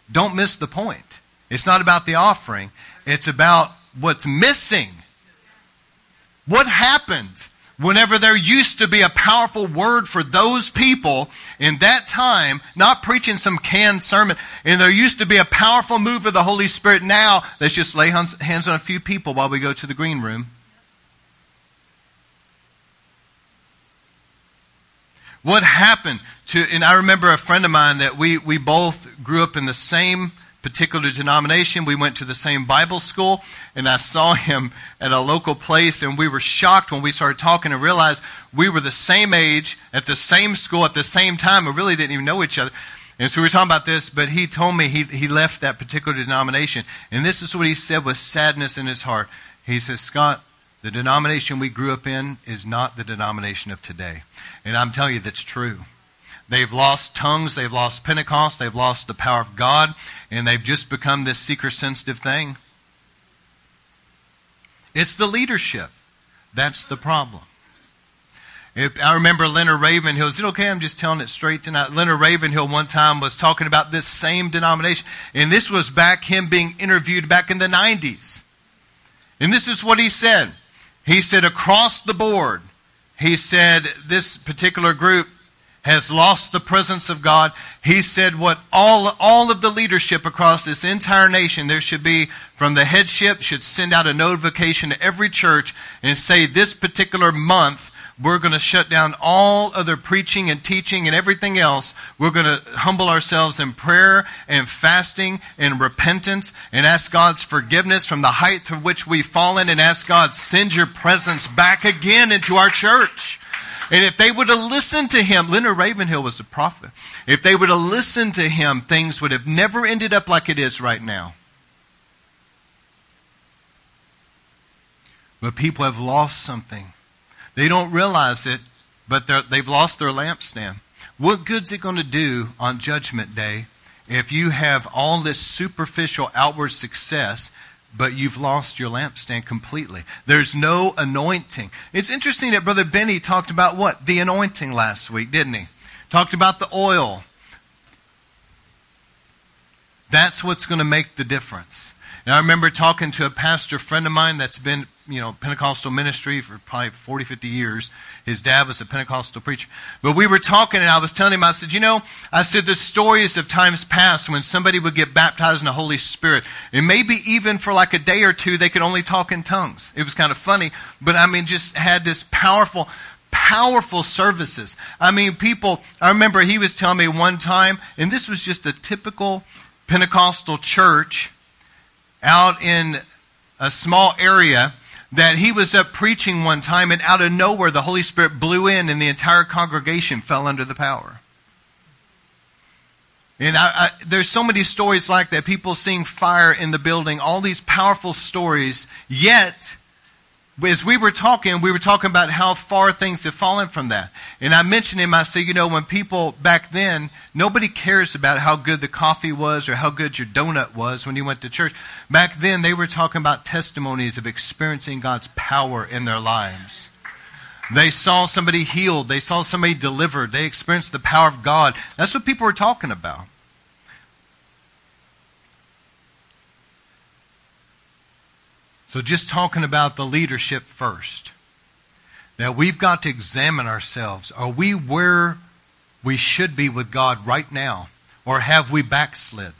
Don't miss the point. It's not about the offering, it's about what's missing. What happened whenever there used to be a powerful word for those people in that time, not preaching some canned sermon, and there used to be a powerful move of the Holy Spirit. Now, let's just lay hands on a few people while we go to the green room. What happened to, and I remember a friend of mine that we, we both grew up in the same particular denomination. We went to the same Bible school, and I saw him at a local place, and we were shocked when we started talking and realized we were the same age at the same school at the same time. We really didn't even know each other. And so we were talking about this, but he told me he, he left that particular denomination. And this is what he said with sadness in his heart. He says, Scott, the denomination we grew up in is not the denomination of today. And I'm telling you, that's true. They've lost tongues, they've lost Pentecost, they've lost the power of God, and they've just become this seeker sensitive thing. It's the leadership. That's the problem. If, I remember Leonard Ravenhill. Is it okay? I'm just telling it straight tonight. Leonard Ravenhill one time was talking about this same denomination, and this was back him being interviewed back in the 90s. And this is what he said. He said, across the board, he said, this particular group has lost the presence of God. He said what all, all of the leadership across this entire nation, there should be from the headship should send out a notification to every church and say this particular month we're going to shut down all other preaching and teaching and everything else. We're going to humble ourselves in prayer and fasting and repentance and ask God's forgiveness from the height to which we've fallen and ask God, send your presence back again into our church. And if they would have listened to him, Leonard Ravenhill was a prophet. If they would have listened to him, things would have never ended up like it is right now. But people have lost something. They don't realize it, but they've lost their lampstand. What good's it going to do on Judgment Day if you have all this superficial outward success but you've lost your lampstand completely. There's no anointing. It's interesting that Brother Benny talked about what? The anointing last week, didn't he? Talked about the oil. That's what's going to make the difference. And I remember talking to a pastor friend of mine that's been, you know, Pentecostal ministry for probably 40, 50 years. His dad was a Pentecostal preacher. But we were talking and I was telling him, I said, you know, I said the stories of times past when somebody would get baptized in the Holy Spirit, and maybe even for like a day or two, they could only talk in tongues. It was kind of funny, but I mean, just had this powerful, powerful services. I mean, people, I remember he was telling me one time, and this was just a typical Pentecostal church out in a small area that he was up preaching one time and out of nowhere the Holy Spirit blew in and the entire congregation fell under the power. And I, I, there's so many stories like that. People seeing fire in the building, all these powerful stories. Yet, as we were talking, we were talking about how far things have fallen from that. And I mentioned him, I said, you know, when people back then, nobody cares about how good the coffee was or how good your donut was when you went to church. Back then, they were talking about testimonies of experiencing God's power in their lives. They saw somebody healed. They saw somebody delivered. They experienced the power of God. That's what people were talking about. So, just talking about the leadership first, that we've got to examine ourselves. Are we where we should be with God right now? Or have we backslid?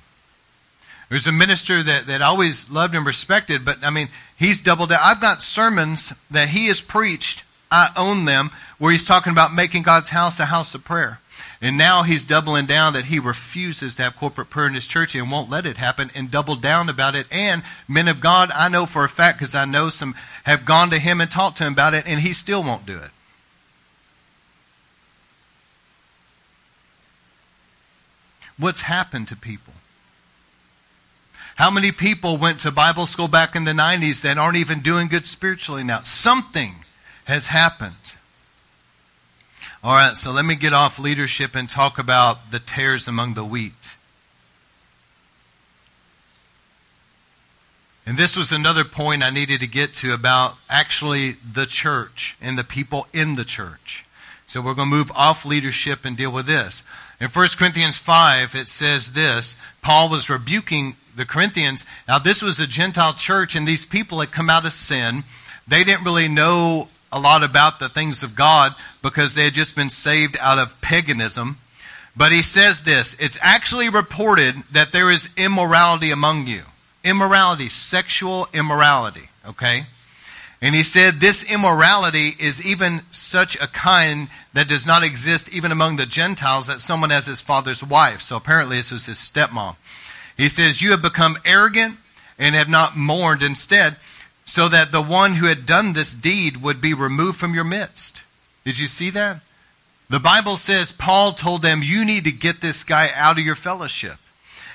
There's a minister that, that I always loved and respected, but I mean, he's doubled down. I've got sermons that he has preached, I own them, where he's talking about making God's house a house of prayer. And now he's doubling down that he refuses to have corporate prayer in his church and won't let it happen and doubled down about it. And men of God, I know for a fact because I know some have gone to him and talked to him about it and he still won't do it. What's happened to people? How many people went to Bible school back in the 90s that aren't even doing good spiritually now? Something has happened. All right, so let me get off leadership and talk about the tares among the wheat. And this was another point I needed to get to about actually the church and the people in the church. So we're going to move off leadership and deal with this. In 1 Corinthians 5, it says this Paul was rebuking the Corinthians. Now, this was a Gentile church, and these people had come out of sin. They didn't really know a lot about the things of God because they had just been saved out of paganism. But he says this, it's actually reported that there is immorality among you. Immorality, sexual immorality, okay? And he said this immorality is even such a kind that does not exist even among the Gentiles that someone has his father's wife. So apparently this was his stepmom. He says, you have become arrogant and have not mourned. Instead, so that the one who had done this deed would be removed from your midst. Did you see that? The Bible says Paul told them, You need to get this guy out of your fellowship.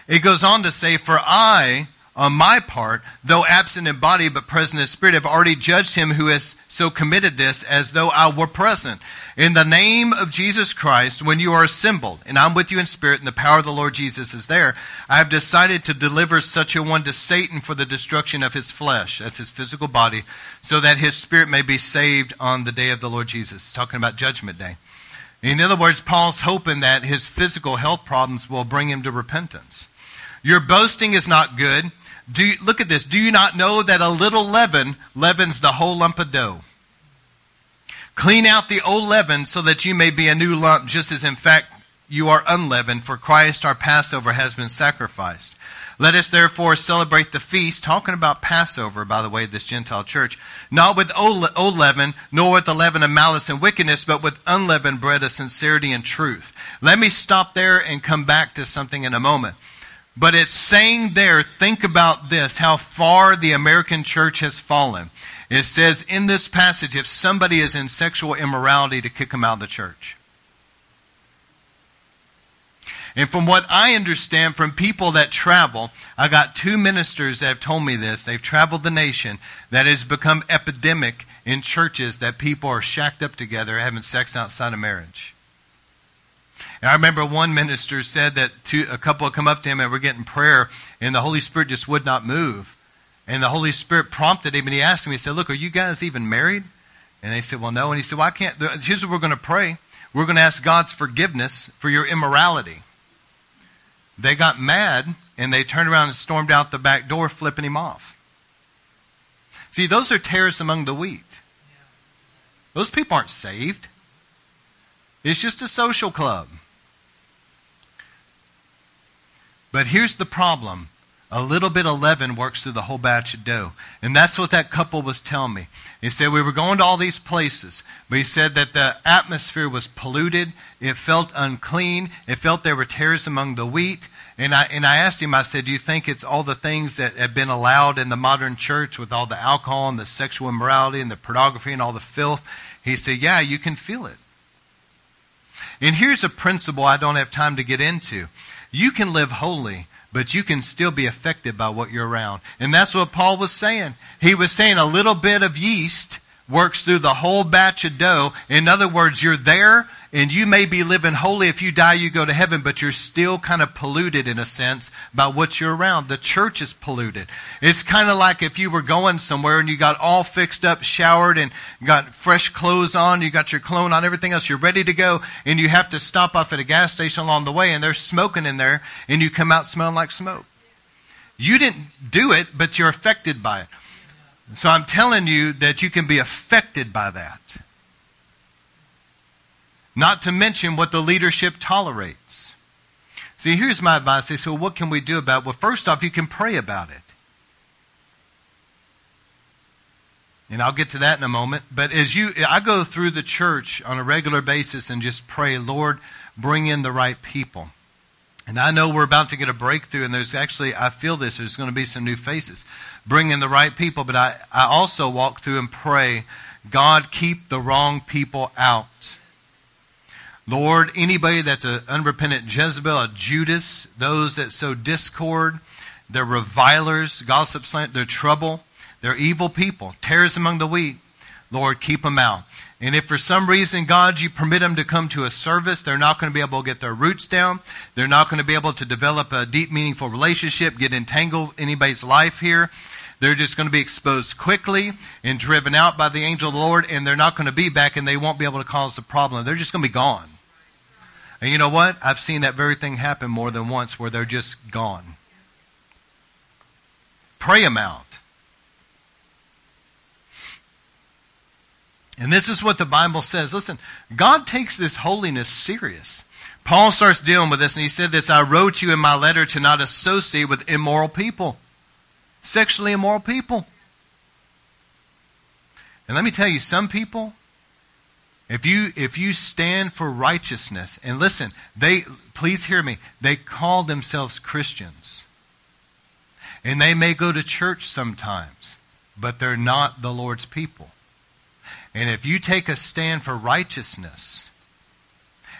It goes on to say, For I on my part, though absent in body but present in spirit, have already judged him who has so committed this as though I were present. In the name of Jesus Christ, when you are assembled, and I'm with you in spirit, and the power of the Lord Jesus is there, I have decided to deliver such a one to Satan for the destruction of his flesh, that's his physical body, so that his spirit may be saved on the day of the Lord Jesus. Talking about Judgment Day. In other words, Paul's hoping that his physical health problems will bring him to repentance. Your boasting is not good. Do you, look at this. Do you not know that a little leaven leavens the whole lump of dough? Clean out the old leaven so that you may be a new lump, just as in fact you are unleavened, for Christ our Passover has been sacrificed. Let us therefore celebrate the feast, talking about Passover, by the way, this Gentile church, not with old, old leaven, nor with the leaven of malice and wickedness, but with unleavened bread of sincerity and truth. Let me stop there and come back to something in a moment. But it's saying there, think about this, how far the American church has fallen. It says in this passage, if somebody is in sexual immorality, to kick them out of the church. And from what I understand from people that travel, I got two ministers that have told me this. They've traveled the nation that has become epidemic in churches that people are shacked up together having sex outside of marriage. And I remember one minister said that two, a couple had come up to him and were getting prayer, and the Holy Spirit just would not move. And the Holy Spirit prompted him, and he asked him, he said, Look, are you guys even married? And they said, Well, no. And he said, Well, I can't. Here's what we're going to pray. We're going to ask God's forgiveness for your immorality. They got mad and they turned around and stormed out the back door, flipping him off. See, those are tares among the wheat. Those people aren't saved. It's just a social club. But here's the problem a little bit of leaven works through the whole batch of dough. And that's what that couple was telling me. He said, We were going to all these places, but he said that the atmosphere was polluted. It felt unclean. It felt there were tares among the wheat. And I, and I asked him, I said, Do you think it's all the things that have been allowed in the modern church with all the alcohol and the sexual immorality and the pornography and all the filth? He said, Yeah, you can feel it. And here's a principle I don't have time to get into. You can live holy but you can still be affected by what you're around. And that's what Paul was saying. He was saying a little bit of yeast works through the whole batch of dough. In other words, you're there and you may be living holy. If you die, you go to heaven, but you're still kind of polluted in a sense by what you're around. The church is polluted. It's kind of like if you were going somewhere and you got all fixed up, showered, and got fresh clothes on, you got your cologne on, everything else, you're ready to go, and you have to stop off at a gas station along the way, and there's smoking in there, and you come out smelling like smoke. You didn't do it, but you're affected by it. So I'm telling you that you can be affected by that. Not to mention what the leadership tolerates. See, here's my advice. They say, well, what can we do about it? Well, first off, you can pray about it. And I'll get to that in a moment. But as you, I go through the church on a regular basis and just pray, Lord, bring in the right people. And I know we're about to get a breakthrough, and there's actually, I feel this, there's going to be some new faces. Bring in the right people, but I, I also walk through and pray, God, keep the wrong people out. Lord, anybody that's an unrepentant Jezebel, a Judas, those that sow discord, they're revilers, gossip, they're trouble, they're evil people, tares among the wheat. Lord, keep them out. And if for some reason, God, you permit them to come to a service, they're not going to be able to get their roots down. They're not going to be able to develop a deep, meaningful relationship, get entangled in anybody's life here. They're just going to be exposed quickly and driven out by the angel of the Lord, and they're not going to be back and they won't be able to cause a problem. They're just going to be gone. And you know what? I've seen that very thing happen more than once where they're just gone. Pray them out. And this is what the Bible says. Listen, God takes this holiness serious. Paul starts dealing with this and he said this, I wrote you in my letter to not associate with immoral people, sexually immoral people. And let me tell you, some people, if you, if you stand for righteousness, and listen, they, please hear me, they call themselves Christians. And they may go to church sometimes, but they're not the Lord's people. And if you take a stand for righteousness,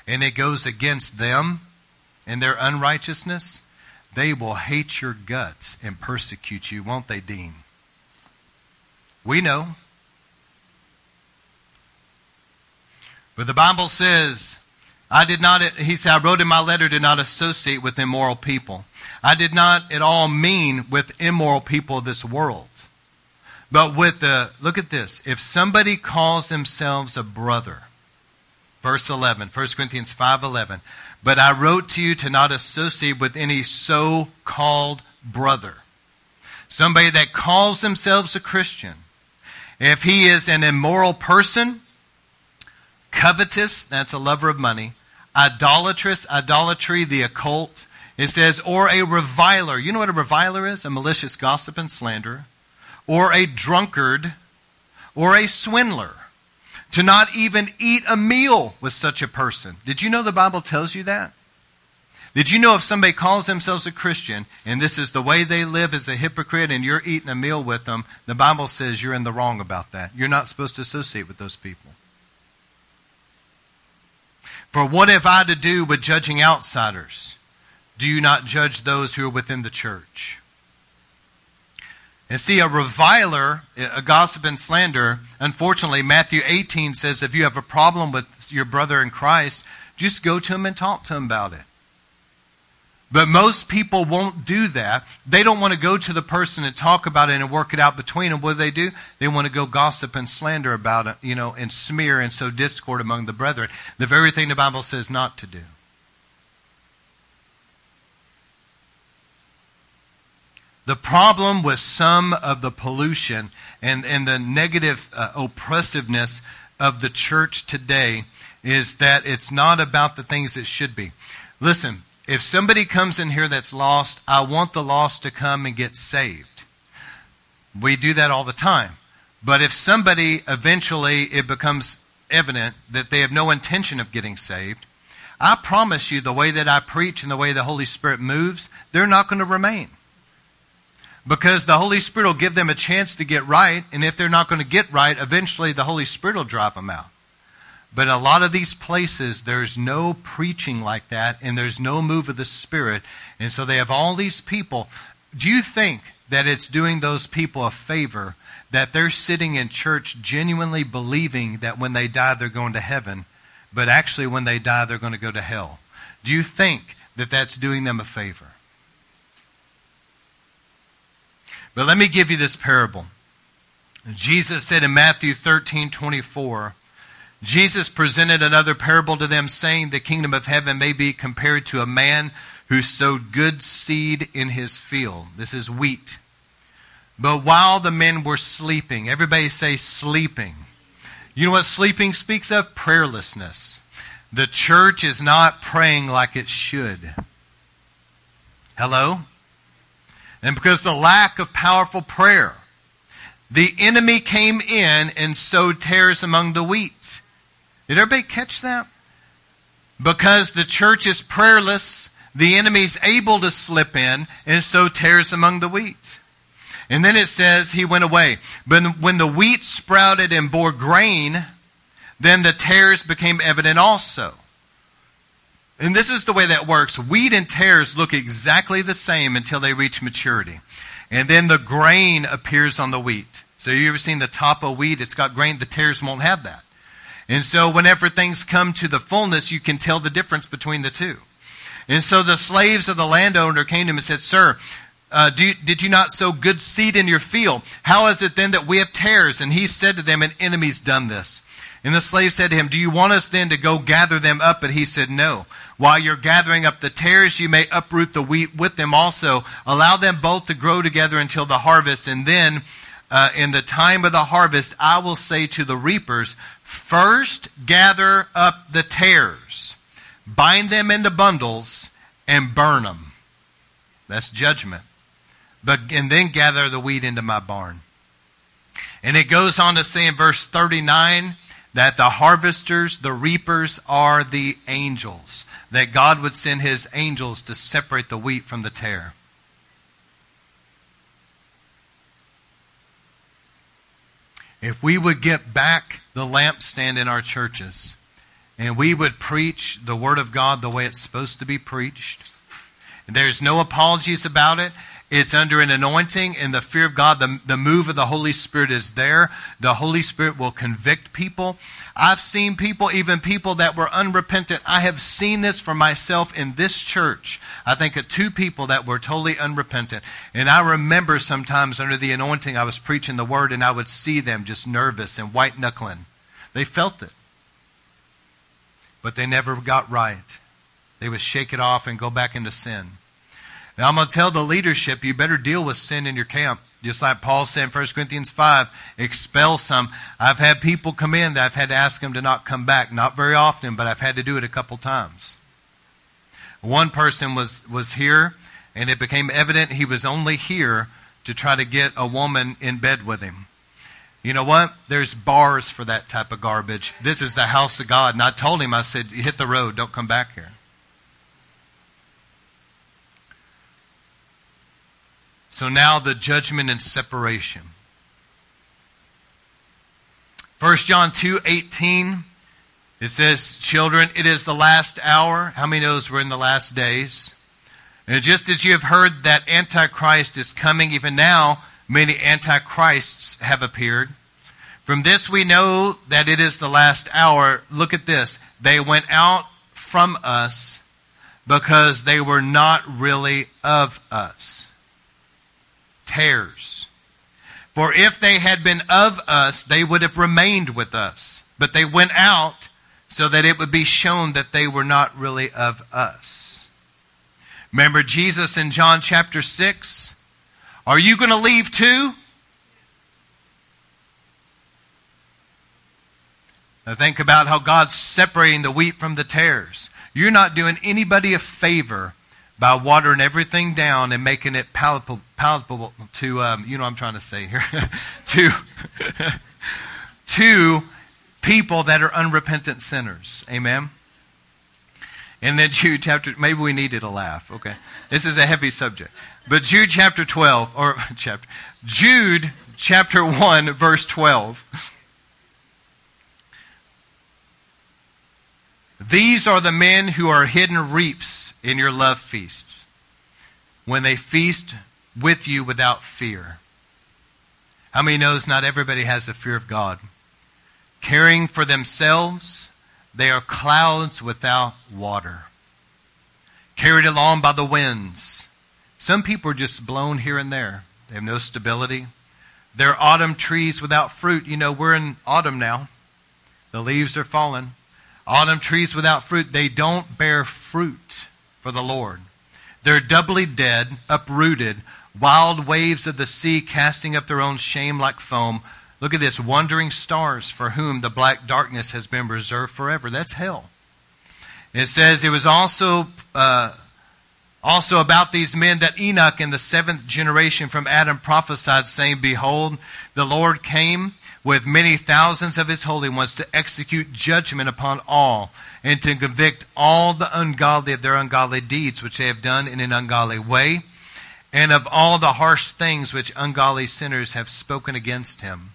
and it goes against them and their unrighteousness, they will hate your guts and persecute you, won't they, Dean? We know. But the Bible says, I did not, he said, I wrote in my letter, did not associate with immoral people. I did not at all mean with immoral people of this world. But with the, look at this. If somebody calls themselves a brother, verse 11, 1 Corinthians 5 11, but I wrote to you to not associate with any so called brother. Somebody that calls themselves a Christian. If he is an immoral person, covetous, that's a lover of money, idolatrous, idolatry, the occult. It says, or a reviler. You know what a reviler is? A malicious gossip and slanderer. Or a drunkard. Or a swindler. To not even eat a meal with such a person. Did you know the Bible tells you that? Did you know if somebody calls themselves a Christian and this is the way they live as a hypocrite and you're eating a meal with them, the Bible says you're in the wrong about that. You're not supposed to associate with those people. For what have I to do with judging outsiders? Do you not judge those who are within the church? And see, a reviler, a gossip and slander, unfortunately, Matthew 18 says if you have a problem with your brother in Christ, just go to him and talk to him about it. But most people won't do that. They don't want to go to the person and talk about it and work it out between them. What do they do? They want to go gossip and slander about it, you know, and smear and sow discord among the brethren. The very thing the Bible says not to do. The problem with some of the pollution and, and the negative uh, oppressiveness of the church today is that it's not about the things it should be. Listen, if somebody comes in here that's lost, I want the lost to come and get saved. We do that all the time. But if somebody eventually it becomes evident that they have no intention of getting saved, I promise you the way that I preach and the way the Holy Spirit moves, they're not going to remain. Because the Holy Spirit will give them a chance to get right, and if they're not going to get right, eventually the Holy Spirit will drive them out. But a lot of these places, there's no preaching like that, and there's no move of the Spirit. And so they have all these people. Do you think that it's doing those people a favor that they're sitting in church genuinely believing that when they die, they're going to heaven, but actually when they die, they're going to go to hell? Do you think that that's doing them a favor? But let me give you this parable. Jesus said in Matthew 13 24, Jesus presented another parable to them, saying, The kingdom of heaven may be compared to a man who sowed good seed in his field. This is wheat. But while the men were sleeping, everybody say sleeping. You know what sleeping speaks of? Prayerlessness. The church is not praying like it should. Hello? And because the lack of powerful prayer, the enemy came in and sowed tares among the wheat. Did everybody catch that? Because the church is prayerless, the enemy's able to slip in and sow tares among the wheat. And then it says he went away. But when the wheat sprouted and bore grain, then the tares became evident also. And this is the way that works. Wheat and tares look exactly the same until they reach maturity. And then the grain appears on the wheat. So you ever seen the top of wheat? It's got grain. The tares won't have that. And so whenever things come to the fullness, you can tell the difference between the two. And so the slaves of the landowner came to him and said, Sir, uh, you, did you not sow good seed in your field? How is it then that we have tares? And he said to them, An enemy's done this. And the slave said to him, Do you want us then to go gather them up? But he said, No. While you're gathering up the tares, you may uproot the wheat with them also. Allow them both to grow together until the harvest. And then, uh, in the time of the harvest, I will say to the reapers, First gather up the tares, bind them into bundles, and burn them. That's judgment. But, and then gather the wheat into my barn. And it goes on to say in verse 39 that the harvesters, the reapers, are the angels. That God would send his angels to separate the wheat from the tare. If we would get back the lampstand in our churches and we would preach the Word of God the way it's supposed to be preached, there's no apologies about it. It's under an anointing and the fear of God. The, the move of the Holy Spirit is there. The Holy Spirit will convict people. I've seen people, even people that were unrepentant. I have seen this for myself in this church. I think of two people that were totally unrepentant. And I remember sometimes under the anointing, I was preaching the word and I would see them just nervous and white knuckling. They felt it. But they never got right. They would shake it off and go back into sin. Now I'm going to tell the leadership, you better deal with sin in your camp. Just like Paul said in 1 Corinthians 5, expel some. I've had people come in that I've had to ask them to not come back. Not very often, but I've had to do it a couple times. One person was, was here, and it became evident he was only here to try to get a woman in bed with him. You know what? There's bars for that type of garbage. This is the house of God. And I told him, I said, hit the road. Don't come back here. So now the judgment and separation. 1 John 2 18, it says, Children, it is the last hour. How many knows we're in the last days? And just as you have heard that Antichrist is coming, even now many Antichrists have appeared. From this we know that it is the last hour. Look at this. They went out from us because they were not really of us tares. For if they had been of us, they would have remained with us. But they went out so that it would be shown that they were not really of us. Remember Jesus in John chapter 6? Are you going to leave too? Now think about how God's separating the wheat from the tares. You're not doing anybody a favor by watering everything down and making it palatable, palatable to, um, you know I'm trying to say here, to, to people that are unrepentant sinners. Amen? And then Jude chapter, maybe we needed a laugh. Okay. This is a heavy subject. But Jude chapter 12, or chapter, Jude chapter 1, verse 12. These are the men who are hidden reefs in your love feasts, when they feast with you without fear. How many knows not everybody has the fear of God? Caring for themselves, they are clouds without water, carried along by the winds. Some people are just blown here and there. They have no stability. They're autumn trees without fruit. You know, we're in autumn now. The leaves are falling. Autumn trees without fruit, they don't bear fruit for the Lord. They're doubly dead, uprooted, wild waves of the sea casting up their own shame like foam. Look at this wandering stars for whom the black darkness has been reserved forever. That's hell. It says it was also uh, also about these men that Enoch in the seventh generation from Adam prophesied, saying, Behold, the Lord came with many thousands of his holy ones to execute judgment upon all and to convict all the ungodly of their ungodly deeds which they have done in an ungodly way and of all the harsh things which ungodly sinners have spoken against him.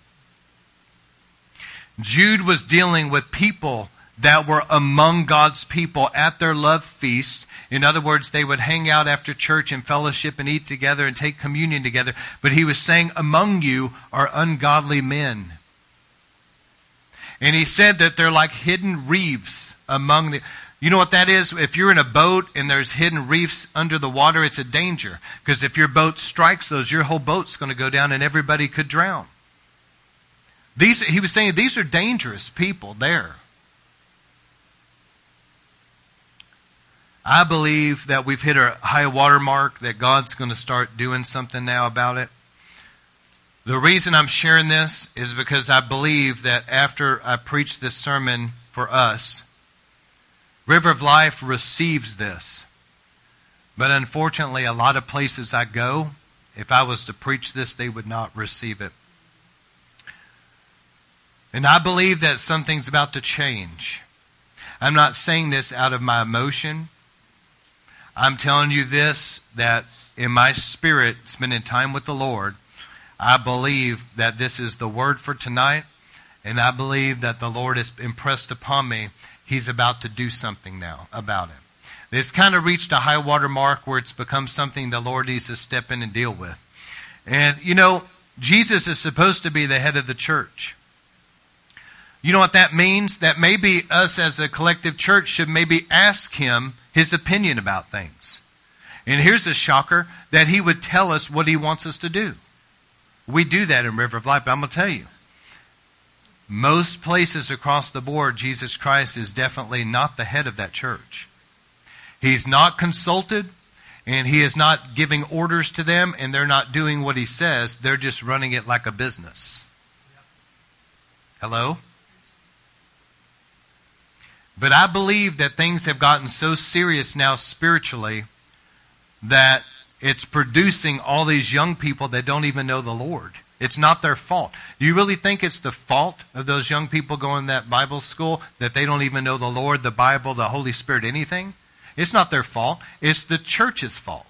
Jude was dealing with people that were among God's people at their love feast. In other words, they would hang out after church and fellowship and eat together and take communion together. But he was saying, among you are ungodly men. And he said that they're like hidden reefs among the. You know what that is? If you're in a boat and there's hidden reefs under the water, it's a danger. Because if your boat strikes those, your whole boat's going to go down and everybody could drown. These, he was saying these are dangerous people there. I believe that we've hit a high water mark, that God's going to start doing something now about it. The reason I'm sharing this is because I believe that after I preach this sermon for us, River of Life receives this. But unfortunately, a lot of places I go, if I was to preach this, they would not receive it. And I believe that something's about to change. I'm not saying this out of my emotion. I'm telling you this that in my spirit, spending time with the Lord, I believe that this is the word for tonight, and I believe that the Lord has impressed upon me. He's about to do something now about it. It's kind of reached a high water mark where it's become something the Lord needs to step in and deal with. And, you know, Jesus is supposed to be the head of the church. You know what that means? That maybe us as a collective church should maybe ask him his opinion about things. And here's a shocker that he would tell us what he wants us to do. We do that in River of Life, but I'm going to tell you. Most places across the board, Jesus Christ is definitely not the head of that church. He's not consulted, and he is not giving orders to them, and they're not doing what he says. They're just running it like a business. Hello? But I believe that things have gotten so serious now spiritually that it's producing all these young people that don't even know the Lord. It's not their fault. You really think it's the fault of those young people going that Bible school that they don't even know the Lord, the Bible, the Holy Spirit, anything? It's not their fault. It's the church's fault.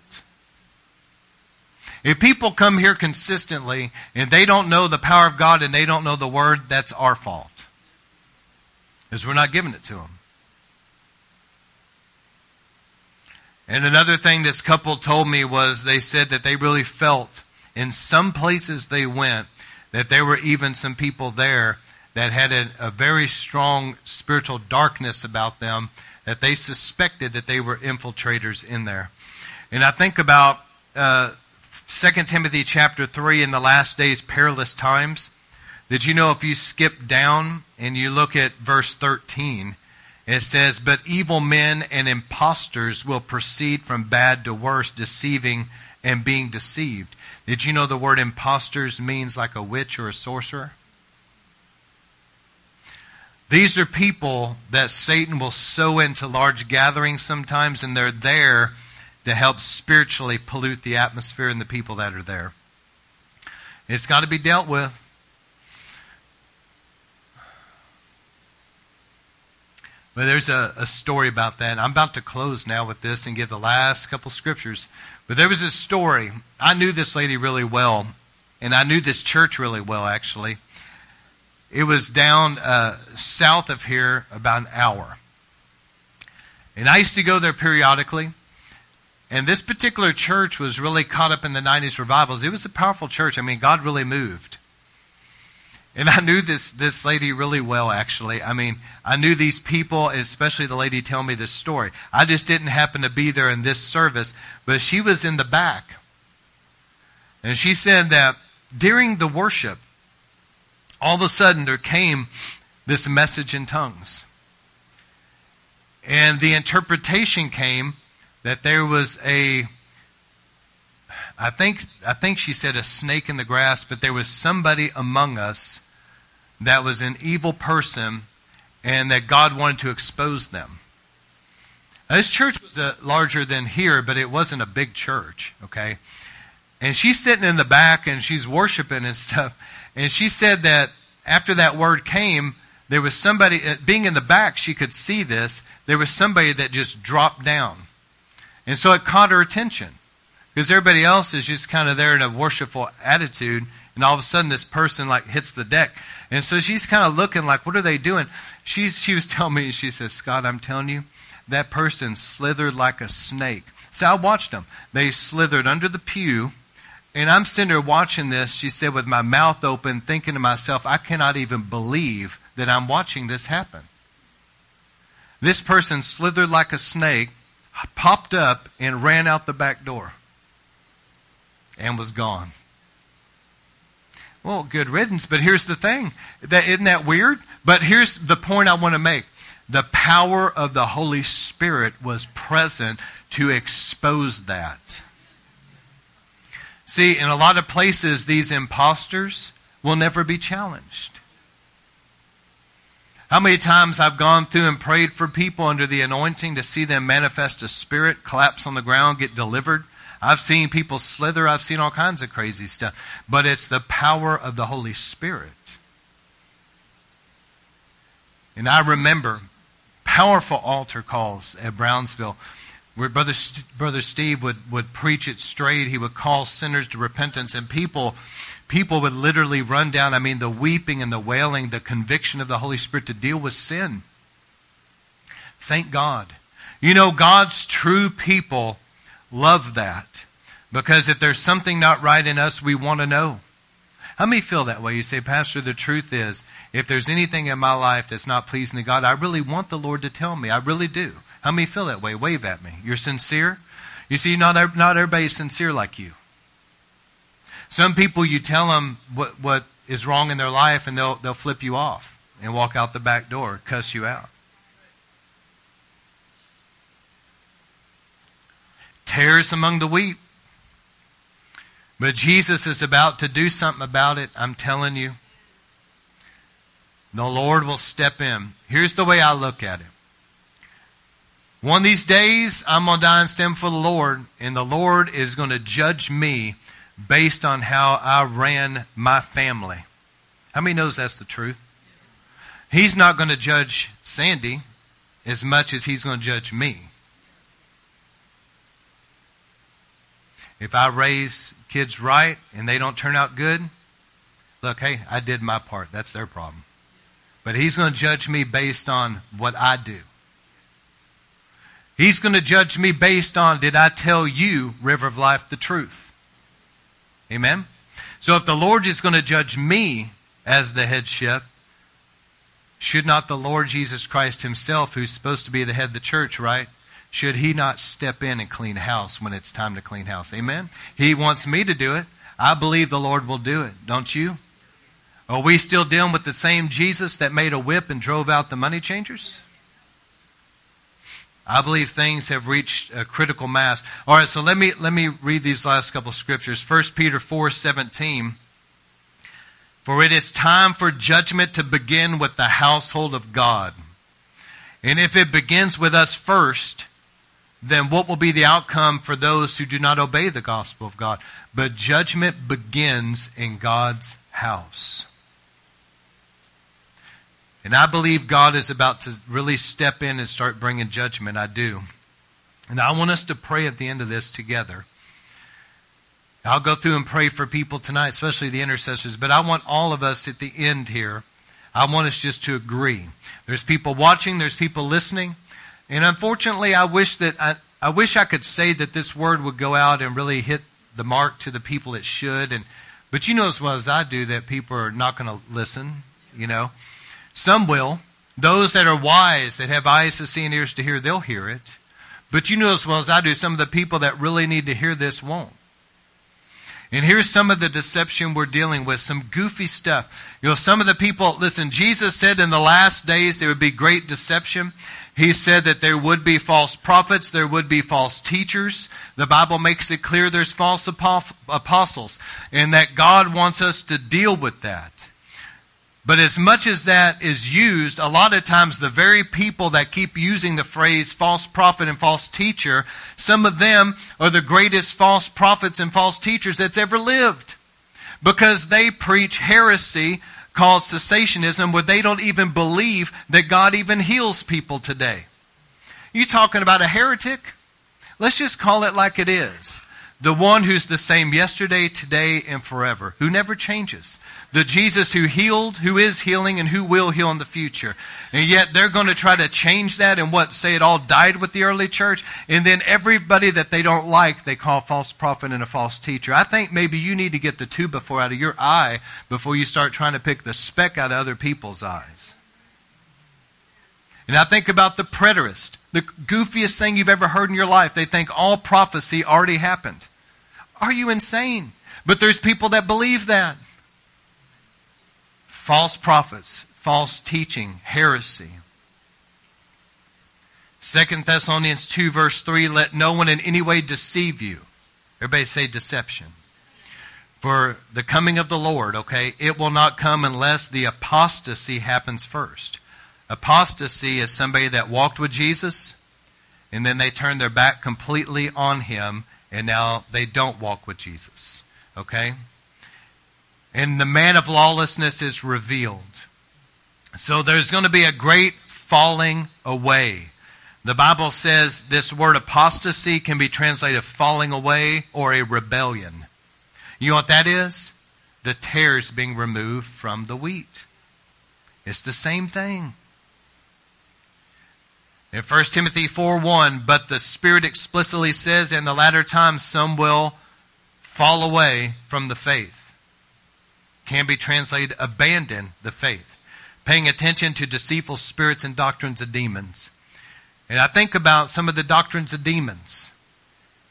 If people come here consistently and they don't know the power of God and they don't know the Word, that's our fault. Because we're not giving it to them. And another thing this couple told me was they said that they really felt in some places they went that there were even some people there that had a, a very strong spiritual darkness about them that they suspected that they were infiltrators in there. And I think about uh, 2 Timothy chapter 3 in the last days, perilous times. Did you know if you skip down and you look at verse 13, it says, But evil men and impostors will proceed from bad to worse, deceiving and being deceived. Did you know the word imposters means like a witch or a sorcerer? These are people that Satan will sow into large gatherings sometimes, and they're there to help spiritually pollute the atmosphere and the people that are there. It's got to be dealt with. But there's a, a story about that. I'm about to close now with this and give the last couple scriptures. But there was a story. I knew this lady really well, and I knew this church really well, actually. It was down uh, south of here about an hour. And I used to go there periodically. And this particular church was really caught up in the 90s revivals. It was a powerful church. I mean, God really moved. And I knew this, this lady really well, actually. I mean, I knew these people, especially the lady telling me this story. I just didn't happen to be there in this service, but she was in the back. And she said that during the worship, all of a sudden there came this message in tongues. And the interpretation came that there was a I think I think she said a snake in the grass, but there was somebody among us that was an evil person and that God wanted to expose them. Now, this church was uh, larger than here, but it wasn't a big church, okay? And she's sitting in the back and she's worshiping and stuff. And she said that after that word came, there was somebody, uh, being in the back, she could see this. There was somebody that just dropped down. And so it caught her attention. Because everybody else is just kind of there in a worshipful attitude. And all of a sudden this person like hits the deck. And so she's kind of looking like, what are they doing? She's, she was telling me, she says, Scott, I'm telling you, that person slithered like a snake. So I watched them. They slithered under the pew and I'm sitting there watching this, she said, with my mouth open, thinking to myself, I cannot even believe that I'm watching this happen. This person slithered like a snake, popped up, and ran out the back door and was gone. Well, good riddance, but here's the thing. That, isn't that weird? But here's the point I want to make. The power of the Holy Spirit was present to expose that. See, in a lot of places, these imposters will never be challenged. How many times I've gone through and prayed for people under the anointing to see them manifest a spirit, collapse on the ground, get delivered. I've seen people slither. I've seen all kinds of crazy stuff. But it's the power of the Holy Spirit. And I remember powerful altar calls at Brownsville where Brother, Brother Steve would, would preach it straight. He would call sinners to repentance, and people, people would literally run down. I mean, the weeping and the wailing, the conviction of the Holy Spirit to deal with sin. Thank God. You know, God's true people love that because if there's something not right in us, we want to know. How many feel that way? You say, Pastor, the truth is, if there's anything in my life that's not pleasing to God, I really want the Lord to tell me. I really do. How many feel that way? Wave at me. You're sincere? You see, not, not everybody's sincere like you. Some people, you tell them what, what is wrong in their life and they'll, they'll flip you off and walk out the back door, cuss you out. Tares among the wheat. But Jesus is about to do something about it, I'm telling you. The Lord will step in. Here's the way I look at it. One of these days, I'm going to die and stand for the Lord, and the Lord is going to judge me based on how I ran my family. How many knows that's the truth? He's not going to judge Sandy as much as he's going to judge me. If I raise kids right and they don't turn out good, look, hey, I did my part. That's their problem. But he's going to judge me based on what I do. He's going to judge me based on did I tell you, River of Life, the truth? Amen? So if the Lord is going to judge me as the headship, should not the Lord Jesus Christ himself, who's supposed to be the head of the church, right? Should he not step in and clean house when it's time to clean house? Amen? He wants me to do it. I believe the Lord will do it. Don't you? Are we still dealing with the same Jesus that made a whip and drove out the money changers? I believe things have reached a critical mass. All right, so let me let me read these last couple scriptures. 1 Peter 4:17 For it is time for judgment to begin with the household of God. And if it begins with us first, then what will be the outcome for those who do not obey the gospel of God? But judgment begins in God's house. And I believe God is about to really step in and start bringing judgment. I do. And I want us to pray at the end of this together. I'll go through and pray for people tonight, especially the intercessors, but I want all of us at the end here, I want us just to agree. There's people watching, there's people listening. And unfortunately, I wish that I, I wish I could say that this word would go out and really hit the mark to the people it should. And but you know as well as I do that people are not going to listen. You know, some will. Those that are wise, that have eyes to see and ears to hear, they'll hear it. But you know as well as I do, some of the people that really need to hear this won't. And here's some of the deception we're dealing with, some goofy stuff. You know, some of the people, listen, Jesus said in the last days there would be great deception. He said that there would be false prophets, there would be false teachers. The Bible makes it clear there's false apostles, and that God wants us to deal with that. But as much as that is used, a lot of times the very people that keep using the phrase false prophet and false teacher, some of them are the greatest false prophets and false teachers that's ever lived. Because they preach heresy called cessationism where they don't even believe that God even heals people today. You talking about a heretic? Let's just call it like it is. The one who's the same yesterday, today, and forever, who never changes. The Jesus who healed, who is healing, and who will heal in the future. And yet they're going to try to change that and what? Say it all died with the early church. And then everybody that they don't like, they call false prophet and a false teacher. I think maybe you need to get the two before out of your eye before you start trying to pick the speck out of other people's eyes. And I think about the preterist, the goofiest thing you've ever heard in your life. They think all prophecy already happened. Are you insane? But there's people that believe that. False prophets, false teaching, heresy. Second Thessalonians 2 verse 3, let no one in any way deceive you. Everybody say deception. For the coming of the Lord, okay, it will not come unless the apostasy happens first. Apostasy is somebody that walked with Jesus and then they turned their back completely on him and now they don't walk with Jesus. Okay? And the man of lawlessness is revealed. So there's going to be a great falling away. The Bible says this word apostasy can be translated falling away or a rebellion. You know what that is? The tares being removed from the wheat. It's the same thing. In 1 Timothy 4 1, but the Spirit explicitly says in the latter times some will fall away from the faith. Can be translated abandon the faith. Paying attention to deceitful spirits and doctrines of demons. And I think about some of the doctrines of demons.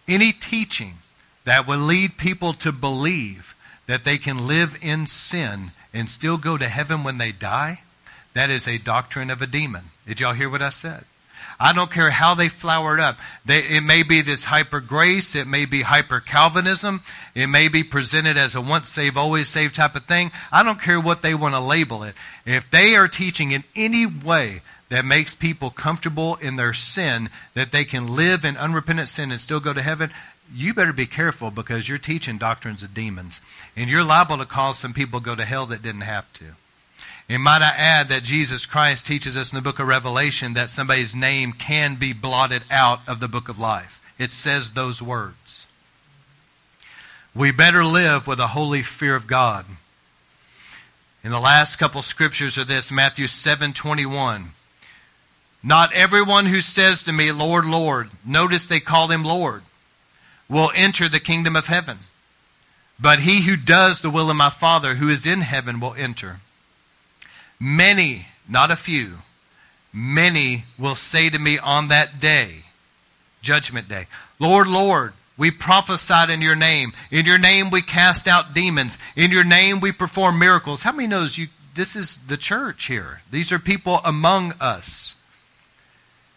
Any teaching that would lead people to believe that they can live in sin and still go to heaven when they die, that is a doctrine of a demon. Did y'all hear what I said? I don't care how they flowered up. They, it may be this hyper grace. It may be hyper Calvinism. It may be presented as a once saved, always saved type of thing. I don't care what they want to label it. If they are teaching in any way that makes people comfortable in their sin, that they can live in unrepentant sin and still go to heaven, you better be careful because you're teaching doctrines of demons. And you're liable to cause some people go to hell that didn't have to. And might I add that Jesus Christ teaches us in the book of Revelation that somebody's name can be blotted out of the book of life. It says those words. We better live with a holy fear of God. In the last couple scriptures are this, Matthew 7:21. Not everyone who says to me, Lord, Lord, notice they call him Lord, will enter the kingdom of heaven. But he who does the will of my Father who is in heaven will enter. Many, not a few, many will say to me on that day, judgment day, Lord, Lord, we prophesied in your name. In your name we cast out demons. In your name we perform miracles. How many knows you this is the church here? These are people among us.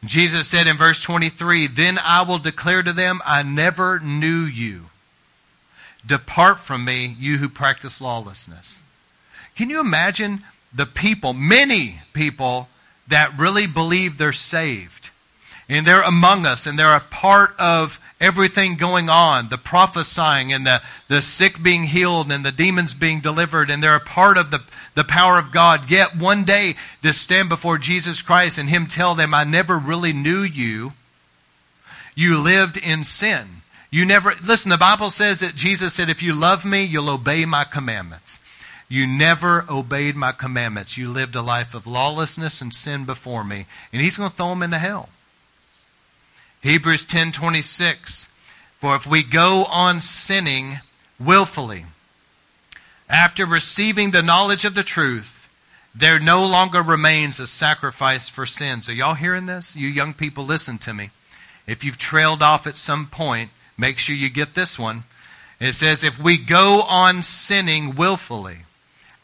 Jesus said in verse 23, Then I will declare to them, I never knew you. Depart from me, you who practice lawlessness. Can you imagine the people, many people, that really believe they're saved? And they're among us, and they're a part of everything going on the prophesying, and the, the sick being healed, and the demons being delivered, and they're a part of the the power of God. Yet one day to stand before Jesus Christ and Him tell them, I never really knew you. You lived in sin. You never, listen, the Bible says that Jesus said, if you love me, you'll obey my commandments. You never obeyed my commandments. You lived a life of lawlessness and sin before me. And he's going to throw them into hell. Hebrews 10:26 For if we go on sinning willfully after receiving the knowledge of the truth, there no longer remains a sacrifice for sins. Are y'all hearing this? You young people, listen to me. If you've trailed off at some point, make sure you get this one. It says, if we go on sinning willfully,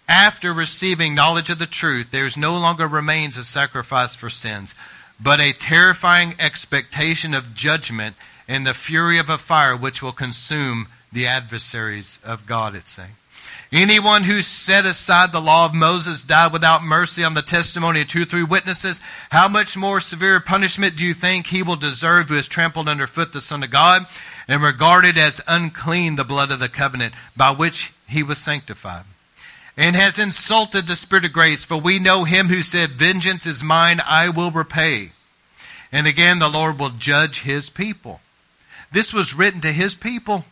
after receiving knowledge of the truth, there no longer remains a sacrifice for sins, but a terrifying expectation of judgment and the fury of a fire which will consume the adversaries of God, it's saying. Anyone who set aside the law of Moses died without mercy on the testimony of two or three witnesses. How much more severe punishment do you think he will deserve who has trampled underfoot the Son of God and regarded as unclean the blood of the covenant by which he was sanctified? And has insulted the Spirit of grace, for we know him who said, Vengeance is mine, I will repay. And again, the Lord will judge his people. This was written to his people.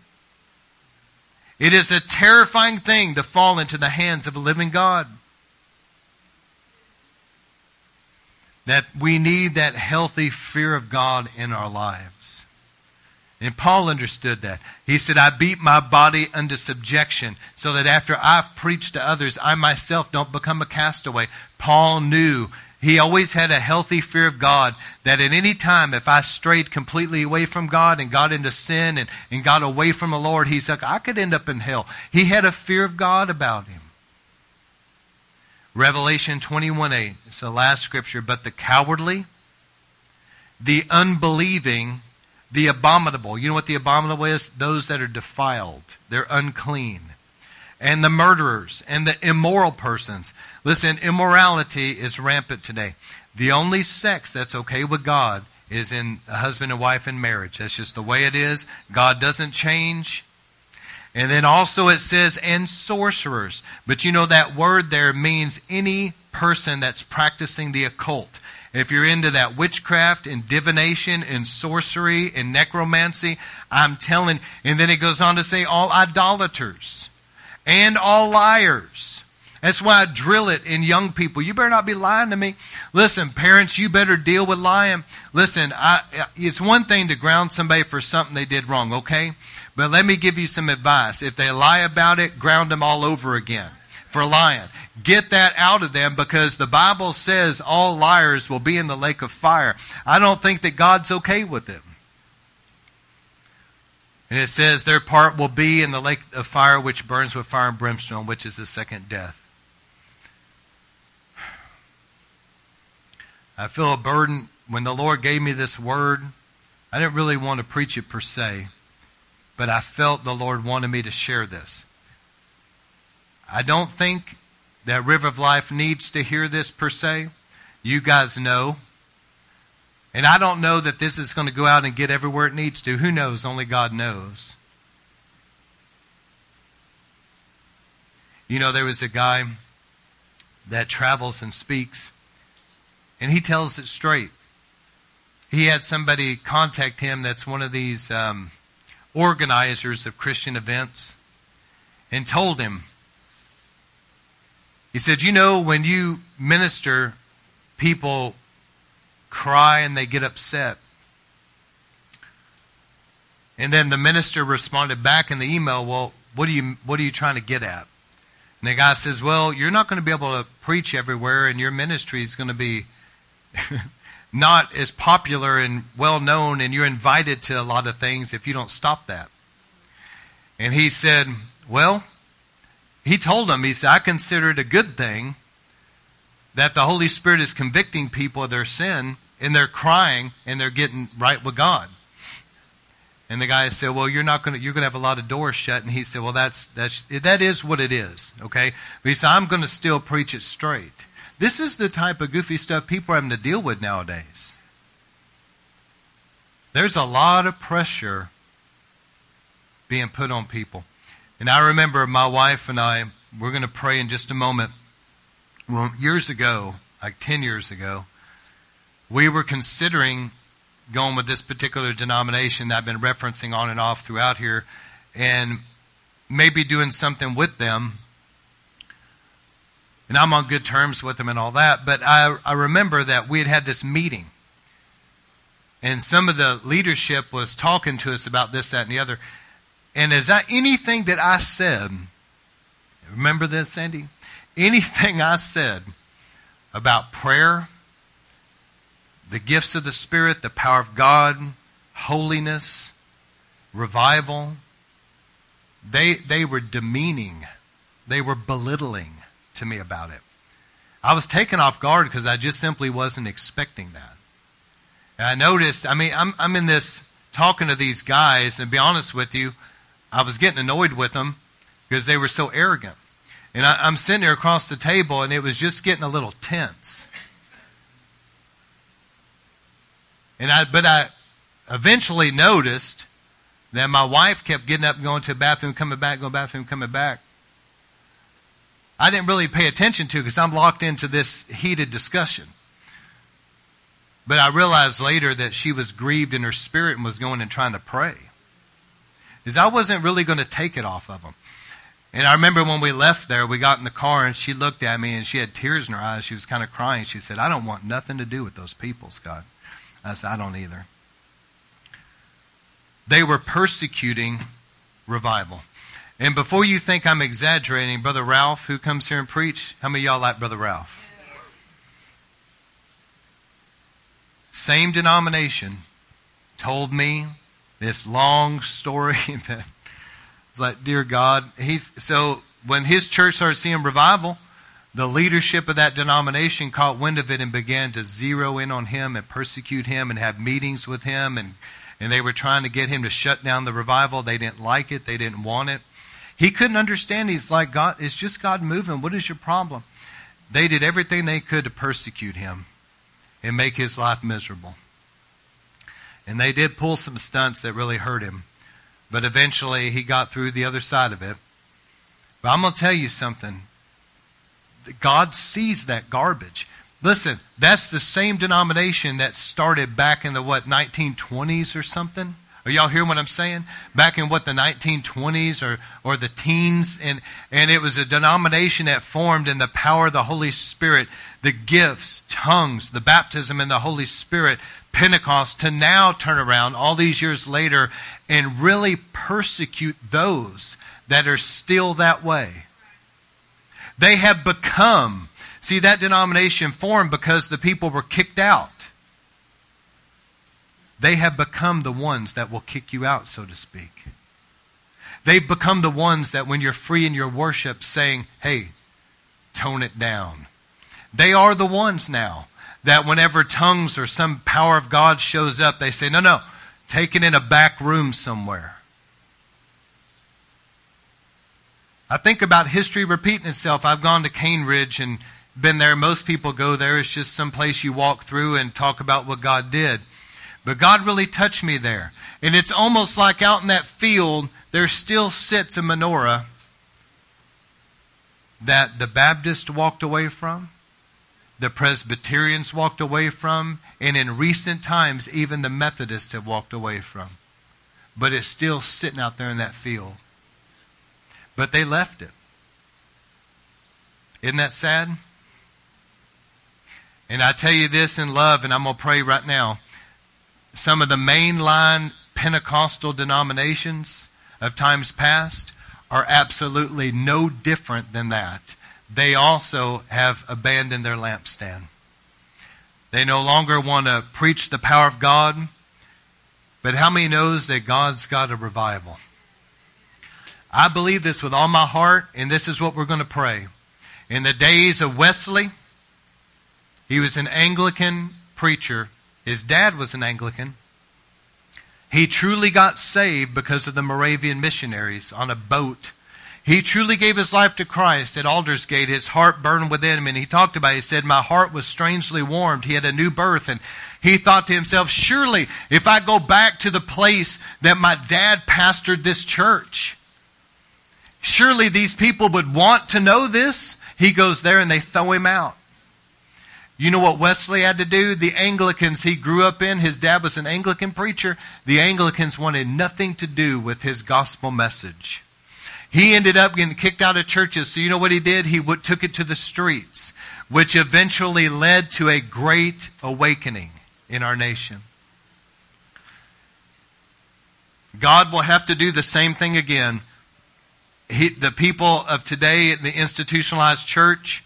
It is a terrifying thing to fall into the hands of a living God. That we need that healthy fear of God in our lives. And Paul understood that. He said, I beat my body under subjection so that after I've preached to others, I myself don't become a castaway. Paul knew he always had a healthy fear of God that at any time, if I strayed completely away from God and got into sin and, and got away from the Lord, he's like, I could end up in hell. He had a fear of God about him. Revelation 21 8, it's the last scripture. But the cowardly, the unbelieving, the abominable. You know what the abominable is? Those that are defiled. They're unclean and the murderers and the immoral persons. Listen, immorality is rampant today. The only sex that's okay with God is in a husband and wife in marriage. That's just the way it is. God doesn't change. And then also it says, and sorcerers. But you know that word there means any person that's practicing the occult. If you're into that witchcraft and divination and sorcery and necromancy, I'm telling, and then it goes on to say all idolaters and all liars. That's why I drill it in young people. You better not be lying to me. Listen, parents, you better deal with lying. Listen, I, it's one thing to ground somebody for something they did wrong, okay? But let me give you some advice. If they lie about it, ground them all over again for lying. Get that out of them because the Bible says all liars will be in the lake of fire. I don't think that God's okay with it. And it says their part will be in the lake of fire which burns with fire and brimstone, which is the second death. I feel a burden when the Lord gave me this word. I didn't really want to preach it per se, but I felt the Lord wanted me to share this. I don't think that River of Life needs to hear this per se. You guys know and I don't know that this is going to go out and get everywhere it needs to. Who knows? Only God knows. You know, there was a guy that travels and speaks, and he tells it straight. He had somebody contact him that's one of these um, organizers of Christian events and told him, he said, You know, when you minister, people cry and they get upset. And then the minister responded back in the email, well, what are you, what are you trying to get at? And the guy says, well, you're not going to be able to preach everywhere and your ministry is going to be not as popular and well known and you're invited to a lot of things if you don't stop that. And he said, well, he told him, he said, I consider it a good thing that the Holy Spirit is convicting people of their sin and they're crying and they're getting right with God. And the guy said, "Well, you're not going to you're going to have a lot of doors shut." And he said, "Well, that's that's that is what it is, okay?" But he said, "I'm going to still preach it straight." This is the type of goofy stuff people are having to deal with nowadays. There's a lot of pressure being put on people. And I remember my wife and I, we're going to pray in just a moment. Well, years ago, like 10 years ago, we were considering going with this particular denomination that I've been referencing on and off throughout here and maybe doing something with them. And I'm on good terms with them and all that. But I, I remember that we had had this meeting. And some of the leadership was talking to us about this, that, and the other. And is that anything that I said? Remember this, Sandy? Anything I said about prayer, the gifts of the Spirit, the power of God, holiness, revival, they, they were demeaning. They were belittling to me about it. I was taken off guard because I just simply wasn't expecting that. And I noticed, I mean, I'm, I'm in this talking to these guys, and be honest with you, I was getting annoyed with them because they were so arrogant. And I, I'm sitting there across the table, and it was just getting a little tense. And I, but I eventually noticed that my wife kept getting up going to the bathroom, coming back, going to the bathroom, coming back. I didn't really pay attention to because I'm locked into this heated discussion. But I realized later that she was grieved in her spirit and was going and trying to pray. Because I wasn't really going to take it off of them. And I remember when we left there, we got in the car and she looked at me and she had tears in her eyes. She was kind of crying. She said, I don't want nothing to do with those people, Scott. I said, I don't either. They were persecuting revival. And before you think I'm exaggerating, Brother Ralph, who comes here and preach, how many y'all like Brother Ralph? Same denomination told me this long story that it's like, dear God, he's so when his church started seeing revival, the leadership of that denomination caught wind of it and began to zero in on him and persecute him and have meetings with him and and they were trying to get him to shut down the revival. They didn't like it. They didn't want it. He couldn't understand. He's like, God, it's just God moving. What is your problem? They did everything they could to persecute him and make his life miserable. And they did pull some stunts that really hurt him. But eventually he got through the other side of it. But I'm going to tell you something. God sees that garbage. Listen, that's the same denomination that started back in the what 1920s or something. Are y'all hearing what I'm saying? Back in what the 1920s or or the teens, and and it was a denomination that formed in the power of the Holy Spirit, the gifts, tongues, the baptism in the Holy Spirit, Pentecost, to now turn around all these years later and really persecute those that are still that way. They have become See, that denomination formed because the people were kicked out. They have become the ones that will kick you out, so to speak. They've become the ones that when you're free in your worship saying, hey, tone it down. They are the ones now that whenever tongues or some power of God shows up, they say, no, no, take it in a back room somewhere. I think about history repeating itself. I've gone to Cane Ridge and been there. Most people go there. It's just some place you walk through and talk about what God did. But God really touched me there. And it's almost like out in that field, there still sits a menorah that the Baptist walked away from, the Presbyterians walked away from, and in recent times, even the Methodists have walked away from. But it's still sitting out there in that field. But they left it. Isn't that sad? And I tell you this in love, and I'm going to pray right now. Some of the mainline Pentecostal denominations of times past are absolutely no different than that. They also have abandoned their lampstand. They no longer want to preach the power of God. But how many knows that God's got a revival? I believe this with all my heart, and this is what we're going to pray. In the days of Wesley, he was an Anglican preacher His dad was an Anglican. He truly got saved because of the Moravian missionaries on a boat. He truly gave his life to Christ at Aldersgate. His heart burned within him, and he talked about it. He said, My heart was strangely warmed. He had a new birth, and he thought to himself, Surely, if I go back to the place that my dad pastored this church, surely these people would want to know this. He goes there and they throw him out. You know what Wesley had to do? The Anglicans he grew up in, his dad was an Anglican preacher. The Anglicans wanted nothing to do with his gospel message. He ended up getting kicked out of churches. So you know what he did? He took it to the streets, which eventually led to a great awakening in our nation. God will have to do the same thing again. He, the people of today, in the institutionalized church,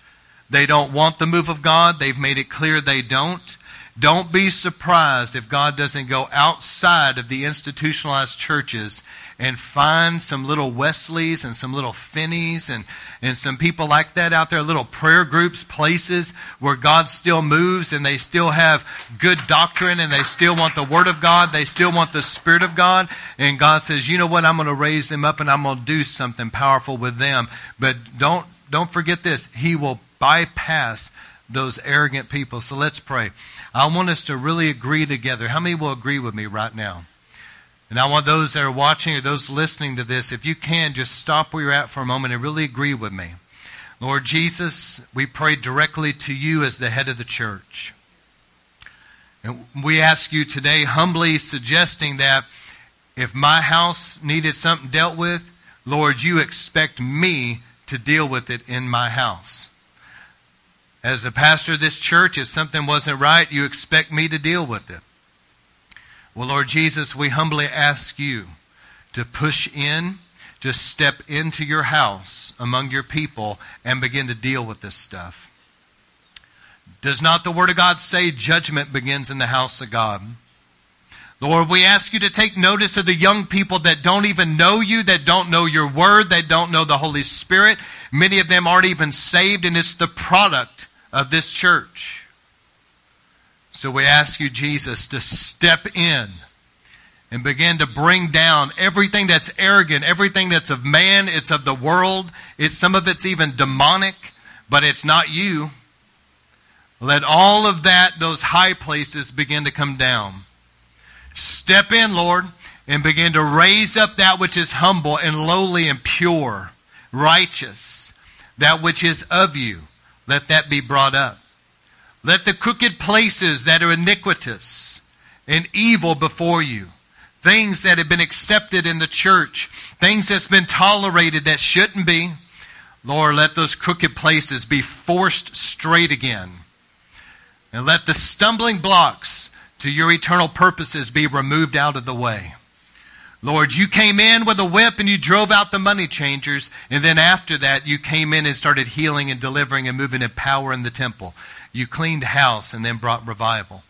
they don't want the move of God. They've made it clear they don't. Don't be surprised if God doesn't go outside of the institutionalized churches and find some little Wesleys and some little Finneys and, and some people like that out there, little prayer groups, places where God still moves and they still have good doctrine and they still want the Word of God. They still want the Spirit of God. And God says, you know what? I'm going to raise them up and I'm going to do something powerful with them. But don't, don't forget this. He will bypass those arrogant people. So let's pray. I want us to really agree together. How many will agree with me right now? And I want those that are watching or those listening to this, if you can, just stop where you're at for a moment and really agree with me. Lord Jesus, we pray directly to you as the head of the church. And we ask you today, humbly suggesting that if my house needed something dealt with, Lord, you expect me to deal with it in my house. As a pastor of this church, if something wasn't right, you expect me to deal with it. Well, Lord Jesus, we humbly ask you to push in, to step into your house among your people and begin to deal with this stuff. Does not the Word of God say judgment begins in the house of God? Lord, we ask you to take notice of the young people that don't even know you, that don't know your word, that don't know the Holy Spirit. Many of them aren't even saved, and it's the product of this church. So we ask you, Jesus, to step in and begin to bring down everything that's arrogant, everything that's of man, it's of the world, it's some of it's even demonic, but it's not you. Let all of that, those high places begin to come down. Step in, Lord, and begin to raise up that which is humble and lowly and pure, righteous, that which is of you let that be brought up. Let the crooked places that are iniquitous and evil before you, things that have been accepted in the church, things that's been tolerated that shouldn't be, Lord, let those crooked places be forced straight again. And let the stumbling blocks to your eternal purposes be removed out of the way. Lord, you came in with a whip and you drove out the money changers. And then after that, you came in and started healing and delivering and moving in power in the temple. You cleaned house and then brought revival.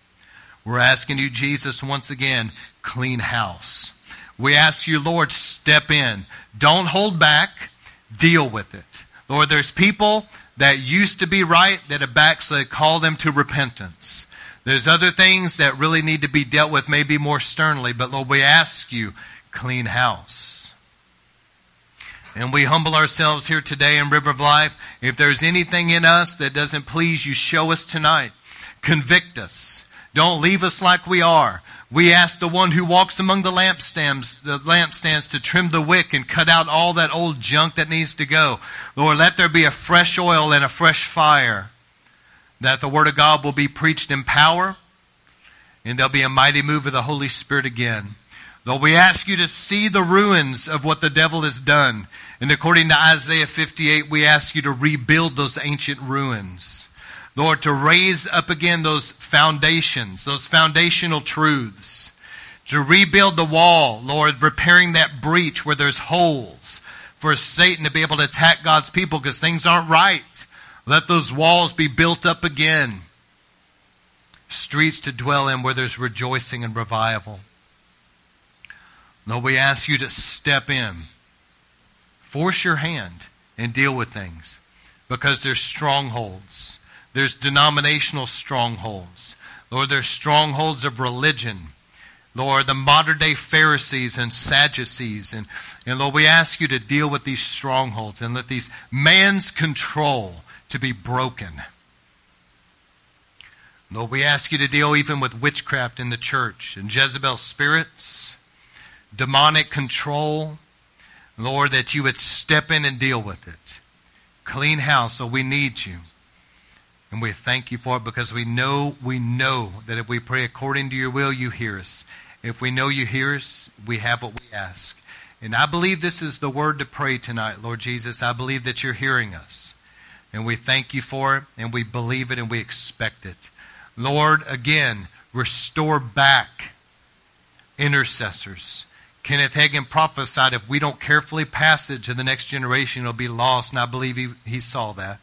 We're asking you, Jesus, once again, clean house. We ask you, Lord, step in. Don't hold back. Deal with it. Lord, there's people that used to be right that have backslid. Call them to repentance. There's other things that really need to be dealt with, maybe more sternly. But Lord, we ask you, clean house. And we humble ourselves here today in River of Life. If there's anything in us that doesn't please you, show us tonight. Convict us. Don't leave us like we are. We ask the one who walks among the lampstands, the lampstands to trim the wick and cut out all that old junk that needs to go. Lord, let there be a fresh oil and a fresh fire. That the word of God will be preached in power and there'll be a mighty move of the Holy Spirit again. Lord, we ask you to see the ruins of what the devil has done. And according to Isaiah 58, we ask you to rebuild those ancient ruins. Lord, to raise up again those foundations, those foundational truths. To rebuild the wall, Lord, repairing that breach where there's holes for Satan to be able to attack God's people because things aren't right. Let those walls be built up again. Streets to dwell in where there's rejoicing and revival. No, we ask you to step in, force your hand, and deal with things because there's strongholds. There's denominational strongholds. Lord, there's strongholds of religion. Lord, the modern day Pharisees and Sadducees. And, and Lord, we ask you to deal with these strongholds and let these man's control to be broken. Lord, we ask you to deal even with witchcraft in the church and Jezebel spirits, demonic control. Lord, that you would step in and deal with it. Clean house, so we need you. And we thank you for it because we know, we know that if we pray according to your will, you hear us. If we know you hear us, we have what we ask. And I believe this is the word to pray tonight, Lord Jesus. I believe that you're hearing us. And we thank you for it, and we believe it, and we expect it. Lord, again, restore back intercessors. Kenneth Hagin prophesied if we don't carefully pass it to the next generation, it'll be lost. And I believe he, he saw that.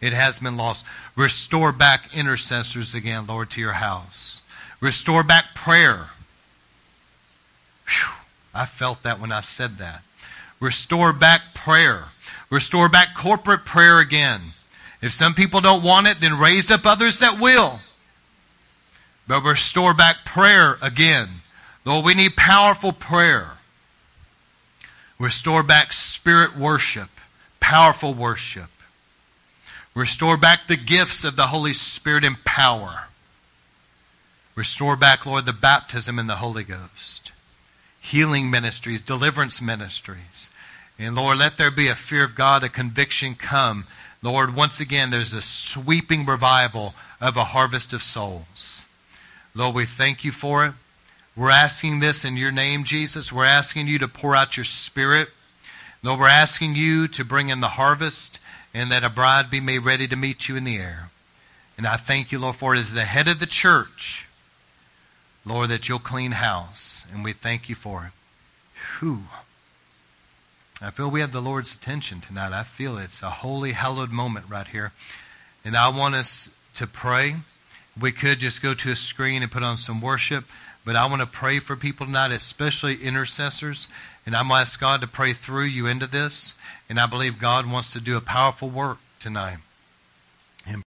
It has been lost. Restore back intercessors again, Lord, to your house. Restore back prayer. Whew, I felt that when I said that. Restore back prayer. Restore back corporate prayer again. If some people don't want it, then raise up others that will. But restore back prayer again. Lord, we need powerful prayer. Restore back spirit worship, powerful worship. Restore back the gifts of the Holy Spirit in power. Restore back, Lord, the baptism in the Holy Ghost. Healing ministries, deliverance ministries. And Lord, let there be a fear of God, a conviction come. Lord, once again, there's a sweeping revival of a harvest of souls. Lord, we thank you for it. We're asking this in your name, Jesus. We're asking you to pour out your spirit. Lord, we're asking you to bring in the harvest and that a bride be made ready to meet you in the air. And I thank you, Lord, for it as the head of the church, Lord, that you'll clean house. And we thank you for it. Whew. I feel we have the Lord's attention tonight. I feel it's a holy, hallowed moment right here. And I want us to pray. We could just go to a screen and put on some worship, but I want to pray for people tonight, especially intercessors. And I'm going to ask God to pray through you into this. And I believe God wants to do a powerful work tonight.